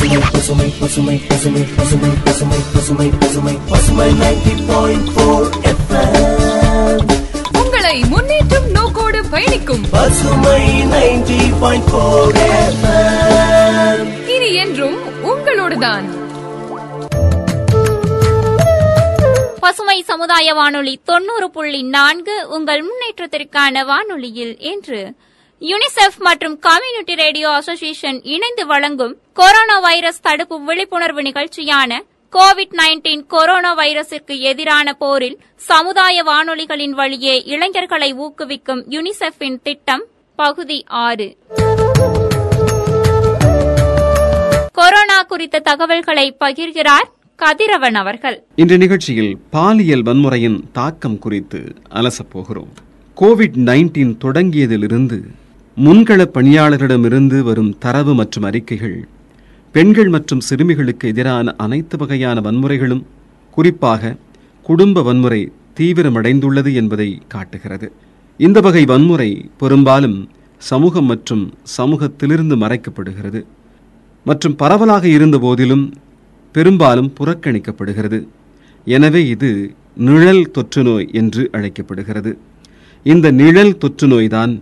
பசுமை பசுமை பசுமை பசுமை பசுமை பசுமை பசுமை பசுமை பசுமை நைன்டி பாயிண்ட் ஃபோர் உங்களை முன்னேற்றும் நோக்கோடு பயணிக்கும். பசுமை நைன்டி பாயிண்ட் ஃபோர் இனி என்றும் உங்களோடுதான். பசுமை சமுதாய வானொலி தொண்ணூறு புள்ளி நான்கு உங்கள் முன்னேற்றத்திற்கான வானொலியில் இன்று யுனிசெஃப் மற்றும் கம்யூனிட்டி ரேடியோ அசோசியேஷன் இணைந்து வழங்கும் கொரோனா வைரஸ் தடுப்பு விழிப்புணர்வு நிகழ்ச்சியான கோவிட் நைன்டீன் கொரோனா வைரசிற்கு எதிரான போரில் சமுதாய வானொலிகளின் வழியே இளைஞர்களை ஊக்குவிக்கும் யுனிசெஃபின் திட்டம் பகுதி ஆறு. கொரோனா குறித்த தகவல்களை பகிர்கிறார் கதிரவன் அவர்கள். இன்று நிகழ்ச்சியில் பாலியல் வன்முறையின் தாக்கம் குறித்து அலசப் போகிறோம். கோவிட் நைன்டீன் தொடங்கியதிலிருந்து முன்கள பணியாளர்களிடமிருந்து வரும் தரவு மற்றும் அறிக்கைகள் பெண்கள் மற்றும் சிறுமிகளுக்கு எதிரான அனைத்து வகையான வன்முறைகளும் குறிப்பாக குடும்ப வன்முறை தீவிரமடைந்துள்ளது என்பதை காட்டுகிறது. இந்த வகை வன்முறை பெரும்பாலும் சமூகம் மற்றும் சமூகத்திலிருந்து மறைக்கப்படுகிறது. மற்றும் பரவலாக இருந்த போதிலும் பெரும்பாலும் புறக்கணிக்கப்படுகிறது. எனவே இது நிழல் தொற்று நோய் என்று அழைக்கப்படுகிறது. இந்த நிழல் தொற்று நோய்தான்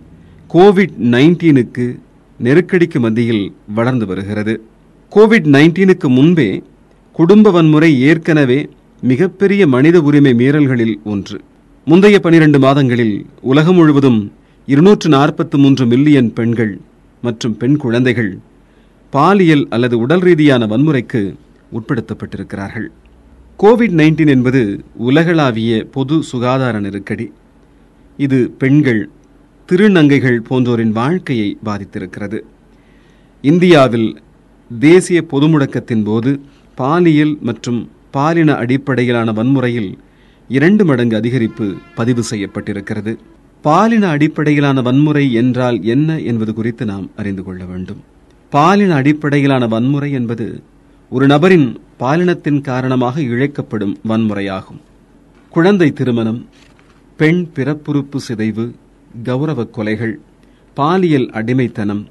கோவிட் நைன்டீனுக்கு நெருக்கடிக்கு மத்தியில் வளர்ந்து வருகிறது. கோவிட் நைன்டீனுக்கு முன்பே குடும்ப வன்முறை ஏற்கனவே மிகப்பெரிய மனித உரிமை மீறல்களில் ஒன்று. முந்தைய பனிரெண்டு மாதங்களில் உலகம் முழுவதும் இருநூற்று நாற்பத்தி மூன்று மில்லியன் பெண்கள் மற்றும் பெண் குழந்தைகள் பாலியல் அல்லது உடல் ரீதியான வன்முறைக்கு உட்படுத்தப்பட்டிருக்கிறார்கள். கோவிட் நைன்டீன் என்பது உலகளாவிய பொது சுகாதார நெருக்கடி. இது பெண்கள் திருநங்கைகள் போன்றோரின் வாழ்க்கையை பாதித்திருக்கிறது. இந்தியாவில் தேசிய பொது முடக்கத்தின் போது பாலியல் மற்றும் பாலின அடிப்படையிலான வன்முறையில் இரண்டு மடங்கு அதிகரிப்பு பதிவு செய்யப்பட்டிருக்கிறது. பாலின அடிப்படையிலான வன்முறை என்றால் என்ன என்பது குறித்து நாம் அறிந்து கொள்ள வேண்டும். பாலின அடிப்படையிலான வன்முறை என்பது ஒரு நபரின் பாலினத்தின் காரணமாக இழைக்கப்படும் வன்முறையாகும். குழந்தை திருமணம் பெண் பிறப்புறுப்பு சிதைவு கௌரவ கொலைகள் பாலியல் அடிமைத்தனம்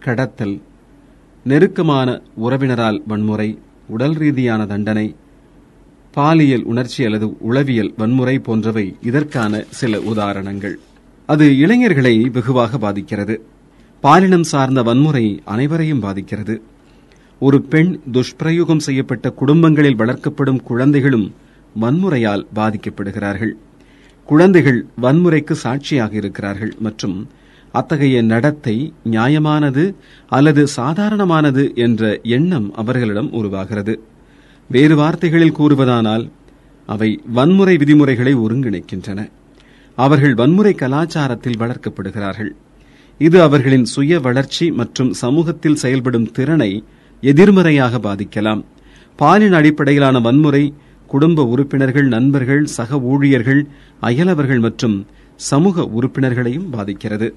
கடத்தல் நெருக்கமான உறவினரால் வன்முறை உடல் ரீதியான தண்டனை பாலியல் உணர்ச்சி அல்லது உளவியல் வன்முறை போன்றவை இதற்கான சில உதாரணங்கள். அது இளைஞர்களை வெகுவாக பாதிக்கிறது. பாலினம் சார்ந்த வன்முறை அனைவரையும் பாதிக்கிறது. ஒரு பெண் துஷ்பிரயோகம் செய்யப்பட்ட குடும்பங்களில் வளர்க்கப்படும் குழந்தைகளும் வன்முறையால் பாதிக்கப்படுகிறார்கள். குழந்தைகள் வன்முறைக்கு சாட்சியாக இருக்கிறார்கள் மற்றும் அத்தகைய நடத்தை நியாயமானது அல்லது சாதாரணமானது என்ற எண்ணம் அவர்களிடம் உருவாகிறது. வேறு வார்த்தைகளில் கூறுவதானால் அவை வன்முறை விதிமுறைகளை ஒருங்கிணைக்கின்றன. அவர்கள் வன்முறை கலாச்சாரத்தில் வளர்க்கப்படுகிறார்கள். இது அவர்களின் சுய வளர்ச்சி மற்றும் சமூகத்தில் செயல்படும் திறனை எதிர்மறையாக பாதிக்கலாம். பாலின அடிப்படையிலான வன்முறை குடும்ப உறுப்பினர்கள் நண்பர்கள் சக ஊழியர்கள் அயலவர்கள் மற்றும் சமூக உறுப்பினர்களையும் பாதிக்கிறது.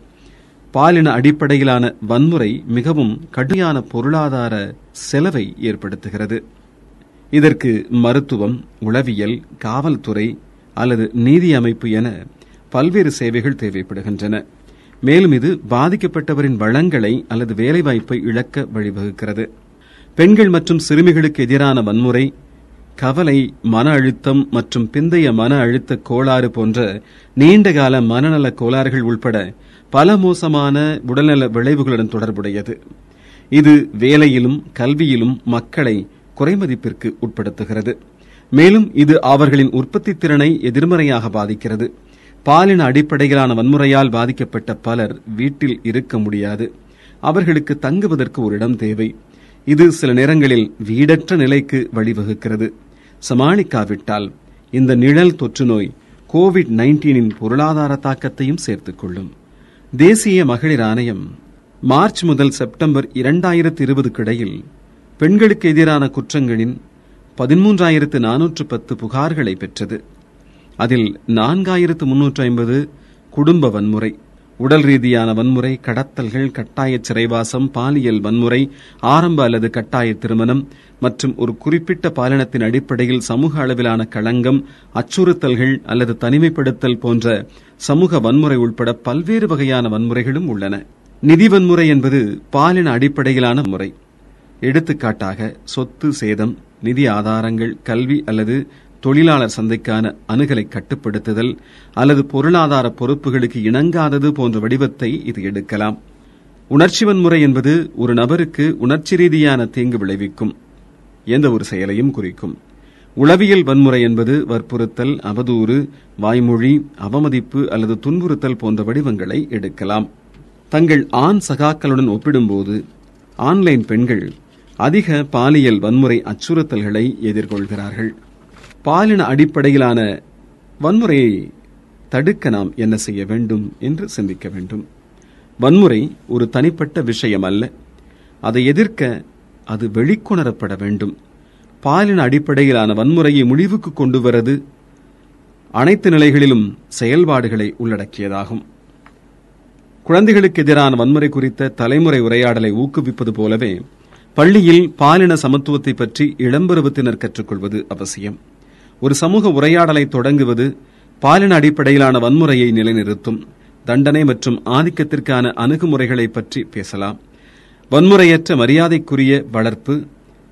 பாலின அடிப்படையிலான வன்முறை மிகவும் கடுமையான பொருளாதார செலவை ஏற்படுத்துகிறது. இதற்கு மருத்துவம் உளவியல் காவல்துறை அல்லது நீதி அமைப்பு என பல்வேறு சேவைகள் தேவைப்படுகின்றன. மேலும் இது பாதிக்கப்பட்டவரின் வளங்களை அல்லது வேலைவாய்ப்பை இழக்க வழிவகுக்கிறது. பெண்கள் மற்றும் சிறுமிகளுக்கு எதிரான வன்முறை கவலை மன அழுத்தம் மற்றும் பிந்தைய மன அழுத்த கோளாறு போன்ற நீண்டகால மனநல கோளாறுகள் உள்பட பல மோசமான உடல்நல விளைவுகளுடன் தொடர்புடையது. இது வேலையிலும் கல்வியிலும் மக்களை குறைமதிப்பிற்கு உட்படுத்துகிறது. மேலும் இது அவர்களின் உற்பத்தி திறனை எதிர்மறையாக பாதிக்கிறது. பாலின அடிப்படையிலான வன்முறையால் பாதிக்கப்பட்ட பலர் வீட்டில் இருக்க முடியாது. அவர்களுக்கு தங்குவதற்கு ஒரு இடம் தேவை. இது சில நேரங்களில் வீடற்ற நிலைக்கு வழிவகுக்கிறது. சமாளிக்காவிட்டால் இந்த நிழல் தொற்றுநோய் கோவிட் நைன்டீனின் பொருளாதார தாக்கத்தையும் சேர்த்துக் கொள்ளும் தேசிய மகளிர் ஆணையம் மார்ச் முதல் செப்டம்பர் இரண்டாயிரத்தி இருபது கிடையில் பெண்களுக்கு எதிரான குற்றங்களின் பதிமூன்றாயிரத்து நானூற்று பத்து புகார்களை பெற்றது. அதில் நான்காயிரத்து முன்னூற்று ஐம்பது குடும்ப வன்முறை உடல் ரீதியான வன்முறை கடத்தல்கள் கட்டாய சிறைவாசம் பாலியல் வன்முறை ஆரம்ப அல்லது கட்டாய திருமணம் மற்றும் ஒரு குறிப்பிட்ட பாலினத்தின் அடிப்படையில் சமூக அளவிலான களங்கம் அச்சுறுத்தல்கள் அல்லது தனிமைப்படுத்தல் போன்ற சமூக வன்முறை உட்பட பல்வேறு வகையான வன்முறைகளும் உள்ளன. நிதி வன்முறை என்பது பாலின அடிப்படையிலான முறை. எடுத்துக்காட்டாக சொத்து சேதம் நிதி ஆதாரங்கள் கல்வி அல்லது தொழிலாளர் சந்தைக்கான அணுகலை கட்டுப்படுத்துதல் அல்லது பொருளாதார பொறுப்புகளுக்கு இணங்காதது போன்ற வடிவத்தை இது எடுக்கலாம். உணர்ச்சி வன்முறை என்பது ஒரு நபருக்கு உணர்ச்சி ரீதியான தீங்கு விளைவிக்கும். எந்த ஒரு செயலையும் குறிக்கும். உளவியல் வன்முறை என்பது வற்புறுத்தல் அவதூறு வாய்மொழி அவமதிப்பு அல்லது துன்புறுத்தல் போன்ற வடிவங்களை எடுக்கலாம். தங்கள் ஆண் சகாக்களுடன் ஒப்பிடும்போது ஆன்லைன் பெண்கள் அதிக பாலியல் வன்முறை அச்சுறுத்தல்களை எதிர்கொள்கிறார்கள். பாலின அடிப்படையிலான வன்முறையை தடுக்க நாம் என்ன செய்ய வேண்டும் என்று சிந்திக்க வேண்டும். வன்முறை ஒரு தனிப்பட்ட விஷயம் அல்ல அதை எதிர்க்க அது வெளிக்கொணரப்பட வேண்டும். பாலின அடிப்படையிலான வன்முறையை முடிவுக்கு கொண்டு வரது அனைத்து நிலைகளிலும் செயல்பாடுகளை உள்ளடக்கியதாகும். குழந்தைகளுக்கு எதிரான வன்முறை குறித்த தலைமுறை உரையாடலை ஊக்குவிப்பது போலவே பள்ளியில் பாலின சமத்துவத்தை பற்றி இளம்பருவத்தினர் கற்றுக்கொள்வது அவசியம். ஒரு சமூக உரையாடலை தொடங்குவது பாலின அடிப்படையிலான வன்முறையை நிலைநிறுத்தும் தண்டனை மற்றும் ஆதிக்கத்திற்கான அணுகுமுறைகளை பற்றி பேசலாம். வன்முறையற்ற மரியாதைக்குரிய வளர்ப்பு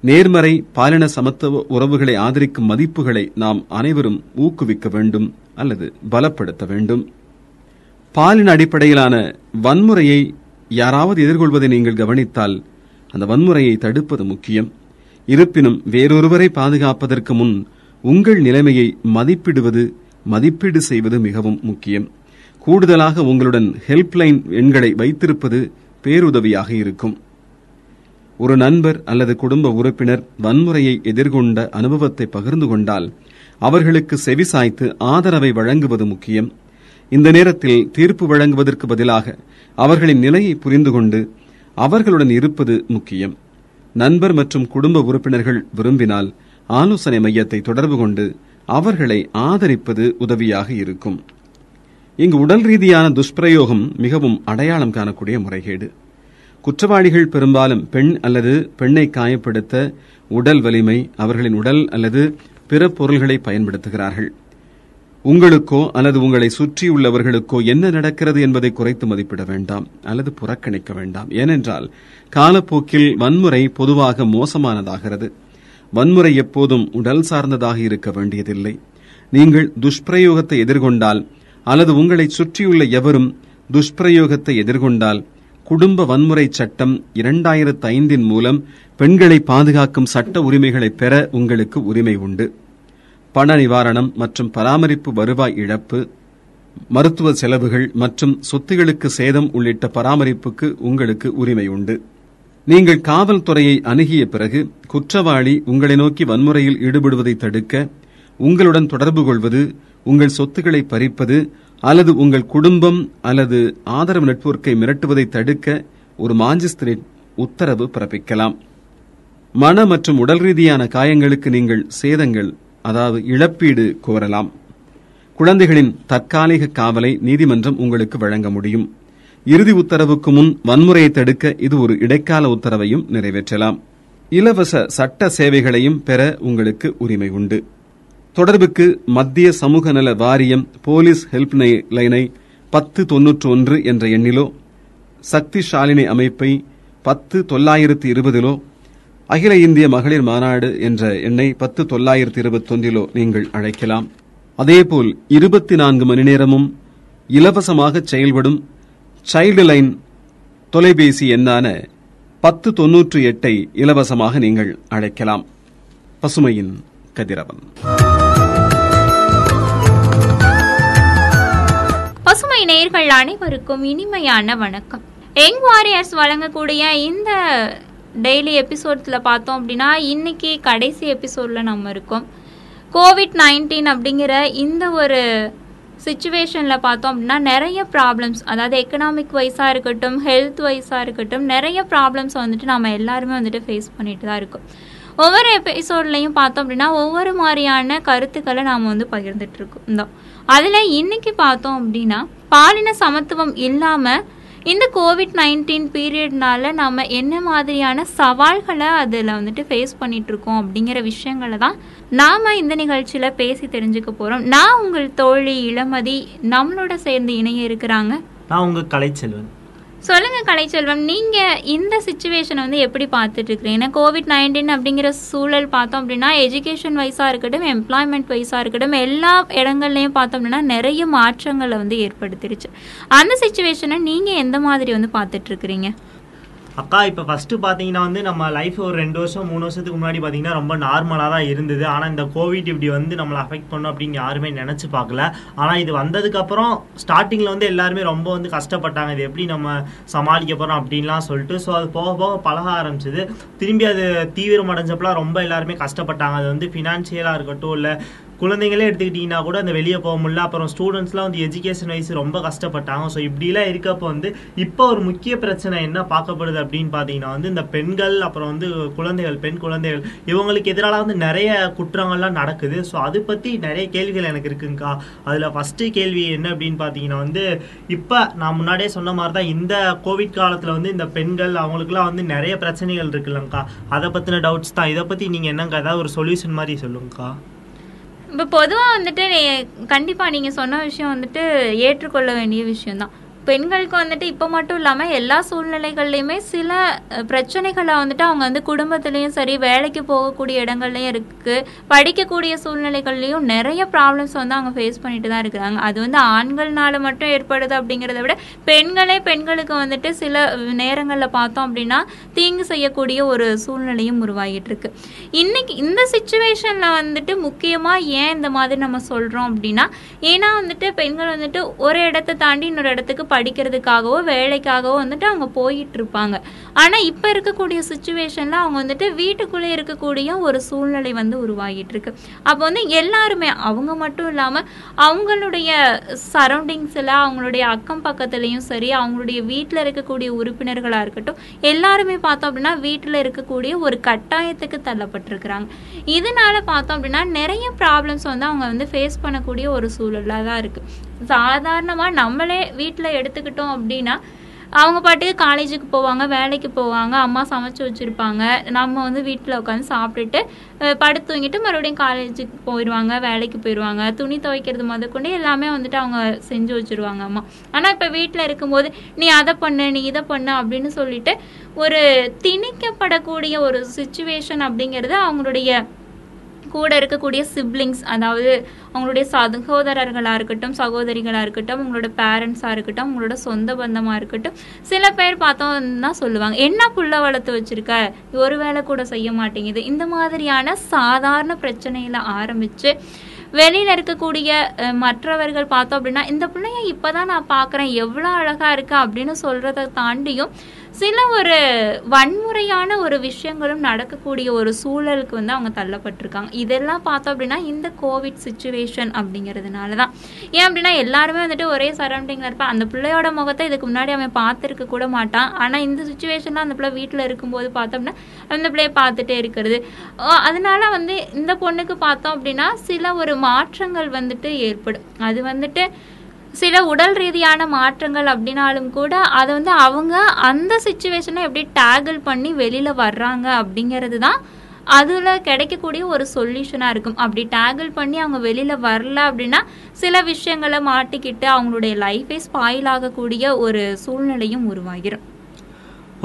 நேர்மறை பாலின சமத்துவ உறவுகளை ஆதரிக்கும் மதிப்புகளை நாம் அனைவரும் ஊக்குவிக்க வேண்டும் அல்லது பலப்படுத்த வேண்டும். பாலின அடிப்படையிலான வன்முறையை யாராவது எதிர்கொள்வதை நீங்கள் கவனித்தால் அந்த வன்முறையை தடுப்பது முக்கியம். இருப்பினும் வேறொருவரை பாதுகாப்பதற்கு முன் உங்கள் நிலைமையை மதிப்பிடுவது மதிப்பீடு செய்வது மிகவும் முக்கியம். கூடுதலாக உங்களுடன் ஹெல்ப்லைன் எண்களை வைத்திருப்பது பேருதவியாக இருக்கும். ஒரு நண்பர் அல்லது குடும்ப உறுப்பினர் வன்முறையை எதிர்கொண்ட அனுபவத்தை பகிர்ந்து கொண்டால் அவர்களுக்கு செவிசாய்த்து ஆதரவை வழங்குவது முக்கியம். இந்த நேரத்தில் தீர்ப்பு வழங்குவதற்கு பதிலாக அவர்களின் நிலையை புரிந்து கொண்டு அவர்களுடன் இருப்பது முக்கியம். நண்பர் மற்றும் குடும்ப உறுப்பினர்கள் விரும்பினால் ஆலோசனை மையத்தை தொடர்பு கொண்டு அவர்களை ஆதரிப்பது உதவியாக இருக்கும். இங்கு உடல் ரீதியான துஷ்பிரயோகம் மிகவும் அடையாளம் காணக்கூடிய முறைகேடு. குற்றவாளிகள் பெரும்பாலும் பெண் அல்லது பெண்ணை காயப்படுத்த உடல் வலிமை அவர்களின் உடல் அல்லது பிற பொருள்களை பயன்படுத்துகிறார்கள். உங்களுக்கோ அல்லது உங்களை சுற்றியுள்ளவர்களுக்கோ என்ன நடக்கிறது என்பதை குறைத்து மதிப்பிட வேண்டாம் அல்லது புறக்கணிக்க வேண்டாம். ஏனென்றால் காலப்போக்கில் வன்முறை பொதுவாக மோசமானதாகிறது. வன்முறை எப்போதும் உடல் சார்ந்ததாக இருக்க வேண்டியதில்லை. நீங்கள் துஷ்பிரயோகத்தை எதிர்கொண்டால் அல்லது உங்களை சுற்றியுள்ள எவரும் துஷ்பிரயோகத்தை எதிர்கொண்டால் குடும்ப வன்முறை சட்டம் இரண்டாயிரத்து ஐந்தின் மூலம் பெண்களை பாதுகாக்கும் சட்ட உரிமைகளை பெற உங்களுக்கு உரிமை உண்டு. பண நிவாரணம் மற்றும் பராமரிப்பு வருவாய் இழப்பு மருத்துவ செலவுகள் மற்றும் சொத்துகளுக்கு சேதம் உள்ளிட்ட பராமரிப்புக்கு உங்களுக்கு உரிமை உண்டு. நீங்கள் காவல்துறையை அணுகிய பிறகு குற்றவாளி உங்களை நோக்கி வன்முறையில் ஈடுபடுவதை தடுக்க உங்களுடன் தொடர்பு கொள்வது உங்கள் சொத்துக்களை பறிப்பது அல்லது உங்கள் குடும்பம் அல்லது ஆதரவு நெட்வொர்க்கை மிரட்டுவதை தடுக்க ஒரு மாஜிஸ்திரேட் உத்தரவு பிறப்பிக்கலாம். மன மற்றும் உடல் ரீதியான காயங்களுக்கு நீங்கள் சேதங்கள் அதாவது இழப்பீடு கோரலாம். குழந்தைகளின் தற்காலிக காவலை நீதிமன்றம் உங்களுக்கு வழங்க முடியும். இறுதி உத்தரவுக்கு முன் வன்முறையை தடுக்க இது ஒரு இடைக்கால உத்தரவையும் நிறைவேற்றலாம். இலவச சட்ட சேவைகளையும் பெற உங்களுக்கு உரிமை உண்டு. தொடர்புக்கு மத்திய சமூக நல வாரியம் போலீஸ் ஹெல்ப் லைனை பத்து தொன்னூற்று ஒன்று என்ற எண்ணிலோ சக்தி ஷாலினி அமைப்பை பத்து தொள்ளாயிரத்து இருபதிலோ அகில இந்திய மகளிர் மாநாடு என்ற எண்ணை பத்து தொள்ளாயிரத்து இருபத்தொன்றிலோ நீங்கள் அழைக்கலாம். அதேபோல் இருபத்தி நான்கு மணி நேரமும் இலவசமாக செயல்படும் சைல்டு லைன் தொலைபேசி எண்ணான பத்து தொன்னூற்று எட்டை இலவசமாக நீங்கள் அழைக்கலாம். பசுமையின் கதிரவன். பசுமை நேர்கள் அனைவருக்கும் இனிமையான வணக்கம். யங் வாரியர்ஸ் வழங்கக்கூடிய இந்த டெய்லி எபிசோட்ஸில் பார்த்தோம் அப்படின்னா இன்னைக்கு கடைசி எபிசோடில் நம்ம இருக்கோம். கோவிட் நைன்டீன் அப்படிங்கிற இந்த ஒரு சுச்சுவேஷனில் பார்த்தோம் அப்படின்னா நிறைய ப்ராப்ளம்ஸ் அதாவது எக்கனாமிக் வைஸாக இருக்கட்டும் ஹெல்த் வைஸாக இருக்கட்டும் நிறைய ப்ராப்ளம்ஸ் வந்துட்டு நம்ம எல்லாருமே வந்துட்டு ஃபேஸ் பண்ணிட்டு தான் இருக்கோம். ஒவ்வொரு எபிசோட்லையும் பார்த்தோம் அப்படின்னா ஒவ்வொரு மாதிரியான கருத்துக்களை நாம் வந்து பகிர்ந்துட்டு இருக்கோம். இந்த அதில் இன்னைக்கு பார்த்தோம் அப்படின்னா பாலின சமத்துவம் இல்லாமல் இந்த கோவிட் நைன்டீன் பீரியட்னால நம்ம என்ன மாதிரியான சவால்களை அதில் வந்துட்டு ஃபேஸ் பண்ணிட்டு இருக்கோம் அப்படிங்கிற விஷயங்களை தான் நாம் இந்த நிகழ்ச்சியில் பேசி தெரிஞ்சுக்க போகிறோம் நான் உங்கள் தோழி இளமதி நம்மளோட சேர்ந்து இணைய இருக்கிறாங்க. நான் உங்கள் கலைச்செல்வன். சொல்லுங்க கலைச்செல்வம் நீங்க இந்த சுச்சுவேஷனை வந்து எப்படி பார்த்துட்டு இருக்கிறீங்க ஏன்னா கோவிட் நைன்டீன் அப்படிங்கிற சூழல் பார்த்தோம் அப்படின்னா எஜுகேஷன் வைஸா இருக்கட்டும் எம்ப்ளாய்மெண்ட் வைஸா இருக்கட்டும் எல்லா இடங்கள்லயும் பார்த்தோம் அப்படின்னா நிறைய மாற்றங்களை வந்து ஏற்படுத்திருச்சு. அந்த சுச்சுவேஷனை நீங்க எந்த மாதிரி வந்து பார்த்துட்டு இருக்கிறீங்க அக்கா இப்போ ஃபஸ்ட்டு பார்த்தீங்கன்னா வந்து நம்ம லைஃப் ஒரு ரெண்டு வருஷம் மூணு வருஷத்துக்கு முன்னாடி பார்த்தீங்கன்னா ரொம்ப நார்மலாக தான் இருந்தது. ஆனால் இந்த கோவிட் இப்படி வந்து நம்மளை அஃபெக்ட் பண்ணும் அப்படின்னு யாருமே நினச்சி பார்க்கல. ஆனால் இது வந்ததுக்கப்புறம் ஸ்டார்டிங்கில் வந்து எல்லாருமே ரொம்ப வந்து கஷ்டப்பட்டாங்க. இது எப்படி நம்ம சமாளிக்க போகிறோம் அப்படின்லாம் சொல்லிட்டு ஸோ அது போக போக பழக ஆரம்பிச்சது. திரும்பி அது தீவிரம் அடைஞ்சப்பலாம் ரொம்ப எல்லாருமே கஷ்டப்பட்டாங்க. அது வந்து ஃபினான்ஷியலாக இருக்கட்டும் இல்லை குழந்தைங்களே எடுத்துக்கிட்டிங்கன்னா கூட அந்த வெளியே போக முடியல. அப்புறம் ஸ்டூடெண்ட்ஸ்லாம் வந்து எஜுகேஷன் வைஸ் ரொம்ப கஷ்டப்பட்டாங்க. ஸோ இப்படிலாம் இருக்கப்போ வந்து இப்போ ஒரு முக்கிய பிரச்சனை என்ன பார்க்கப்படுது அப்படின்னு பார்த்தீங்கன்னா வந்து இந்த பெண்கள் அப்புறம் வந்து குழந்தைகள் பெண் குழந்தைகள் இவங்களுக்கு எதிராக வந்து நிறைய குற்றங்கள்லாம் நடக்குது. ஸோ அதை பற்றி நிறைய கேள்விகள் எனக்கு இருக்குங்கக்கா அதில் ஃபஸ்ட்டு கேள்வி என்ன அப்படின்னு பார்த்தீங்கன்னா வந்து இப்போ நான் முன்னாடியே சொன்ன மாதிரி தான் இந்த கோவிட் காலத்தில் வந்து இந்த பெண்கள் அவங்களுக்குலாம் வந்து நிறைய பிரச்சனைகள் இருக்குல்லங்கக்கா அதை பற்றின டவுட்ஸ் தான். இதை பற்றி நீங்கள் என்னங்கக்கா ஏதாவது ஒரு சொல்யூஷன் மாதிரி சொல்லுங்கக்கா இப்போ பொதுவாக வந்துட்டு நீ- நீங்கள் சொன்ன விஷயம் வந்துட்டு ஏற்றுக்கொள்ள வேண்டிய விஷயம்தான். பெண்களுக்கு வந்துட்டு இப்போ மட்டும் இல்லாமல் எல்லா சூழ்நிலைகள்லையுமே சில பிரச்சனைகளை வந்துட்டு அவங்க வந்து குடும்பத்துலேயும் சரி வேலைக்கு போகக்கூடிய இடங்கள்லையும் இருக்குது படிக்கக்கூடிய சூழ்நிலைகள்லையும் நிறைய ப்ராப்ளம்ஸ் வந்து அவங்க ஃபேஸ் பண்ணிட்டு தான் இருக்கிறாங்க. அது வந்து ஆண்கள்னால மட்டும் ஏற்படுது அப்படிங்கிறத விட பெண்களே பெண்களுக்கு வந்துட்டு சில நேரங்களில் பார்த்தோம் அப்படின்னா தீங்கு செய்யக்கூடிய ஒரு சூழ்நிலையும் உருவாகிட்டு இருக்கு. இன்னைக்கு இந்த சுச்சுவேஷனில் வந்துட்டு முக்கியமாக ஏன் இந்த மாதிரி நம்ம சொல்கிறோம் அப்படின்னா ஏன்னா வந்துட்டு பெண்கள் வந்துட்டு ஒரு இடத்தை தாண்டி இன்னொரு இடத்துக்கு படிக்கிறதுக்காகவோ வேலைக்காகவோ வந்துட்டு அவங்க போயிட்டு இருப்பாங்க ஆனால் இப்போ இருக்கக்கூடிய சுச்சுவேஷனில் அவங்க வந்துட்டு வீட்டுக்குள்ளே இருக்கக்கூடிய ஒரு சூழ்நிலை வந்து உருவாகிட்டு இருக்கு அப்போ வந்து எல்லாருமே அவங்க மட்டும் இல்லாமல் அவங்களுடைய சரௌண்டிங்ஸில் அவங்களுடைய அக்கம் பக்கத்துலேயும் சரி அவங்களுடைய வீட்டில் இருக்கக்கூடிய உறுப்பினர்களாக இருக்கட்டும் எல்லாருமே பார்த்தோம் அப்படின்னா வீட்டில் இருக்கக்கூடிய ஒரு கட்டாயத்துக்கு தள்ளப்பட்டிருக்கிறாங்க. இதனால பார்த்தோம் அப்படின்னா நிறைய ப்ராப்ளம்ஸ் வந்து அவங்க வந்து ஃபேஸ் பண்ணக்கூடிய ஒரு சூழலாக தான் இருக்குது சாதாரணமாக நம்மளே வீட்டில் எடுத்துக்கிட்டோம் அப்படின்னா அவங்க பாட்டுக்கு காலேஜுக்கு போவாங்க வேலைக்கு போவாங்க அம்மா சமைச்சு வச்சுருப்பாங்க. நம்ம வந்து வீட்டில் உட்காந்து சாப்பிட்டுட்டு அஹ், படுத்து தூங்கிட்டு மறுபடியும் காலேஜுக்கு போயிடுவாங்க வேலைக்கு போயிடுவாங்க துணி துவைக்கிறது முதற்கொண்டு எல்லாமே வந்துட்டு அவங்க செஞ்சு வச்சுருவாங்க அம்மா. ஆனால் இப்போ வீட்டில் இருக்கும்போது நீ அதை பண்ணு நீ இதை பண்ணு அப்படின்னு சொல்லிட்டு ஒரு திணிக்கப்படக்கூடிய ஒரு சுச்சுவேஷன் அப்படிங்கிறது அவங்களுடைய கூட இருக்கக்கூடிய சிப்ளிங்ஸ் அதாவது அவங்களுடைய சகோதரர்களாக இருக்கட்டும் சகோதரிகளாக இருக்கட்டும் உங்களோட பேரண்ட்ஸாக இருக்கட்டும் உங்களோட சொந்த பந்தமாக இருக்கட்டும் சில பேர் பார்த்தோம்னா சொல்லுவாங்க என்ன புள்ள வளர்த்து வச்சிருக்க? ஒரு வேலை கூட செய்ய மாட்டேங்குது. இந்த மாதிரியான சாதாரண பிரச்சனையில் ஆரம்பித்து வெளியில் இருக்கக்கூடிய மற்றவர்கள் பார்த்தோம் அப்படின்னா இந்த பிள்ளைய இப்பதான் நான் பார்க்குறேன் எவ்வளோ அழகாக இருக்கா. அப்படின்னு சொல்கிறத தாண்டியும் சில ஒரு வன்முறையான ஒரு விஷயங்களும் நடக்கக்கூடிய ஒரு சூழலுக்கு வந்து அவங்க தள்ளப்பட்டிருக்காங்க. இதெல்லாம் பார்த்தோம் அப்படின்னா இந்த கோவிட் சுச்சுவேஷன் அப்படிங்கிறதுனால தான் ஏன் அப்படின்னா எல்லாருமே வந்துட்டு ஒரே சரௌண்டிங்கில் இருப்பான் அந்த பிள்ளையோட முகத்தை இதுக்கு முன்னாடி அவன் பார்த்துருக்க கூட மாட்டான். ஆனால் இந்த சுச்சுவேஷனில் அந்த பிள்ளை வீட்டில் இருக்கும்போது பார்த்தோம்னா அந்த பிள்ளைய பார்த்துட்டே இருக்கிறது. அதனால வந்து இந்த பொண்ணுக்கு பார்த்தோம் அப்படின்னா சில ஒரு மாற்றங்கள் வந்துட்டு ஏற்படும். அது வந்துட்டு சில உடல் ரீதியான மாற்றங்கள் அப்படின்னாலும் கூட அதை வந்து அவங்க அந்த சுச்சுவேஷனை எப்படி டேகிள் பண்ணி வெளியில வர்றாங்க அப்படிங்கிறது தான் அதுல கிடைக்கக்கூடிய ஒரு சொல்யூஷனா இருக்கும். அப்படி டேகிள் பண்ணி அவங்க வெளியில வரல அப்படின்னா சில விஷயங்களை மாட்டிக்கிட்டு அவங்களுடைய லைஃபே ஸ்பாயில் ஆகக்கூடிய ஒரு சூழ்நிலையும் உருவாகிரும்.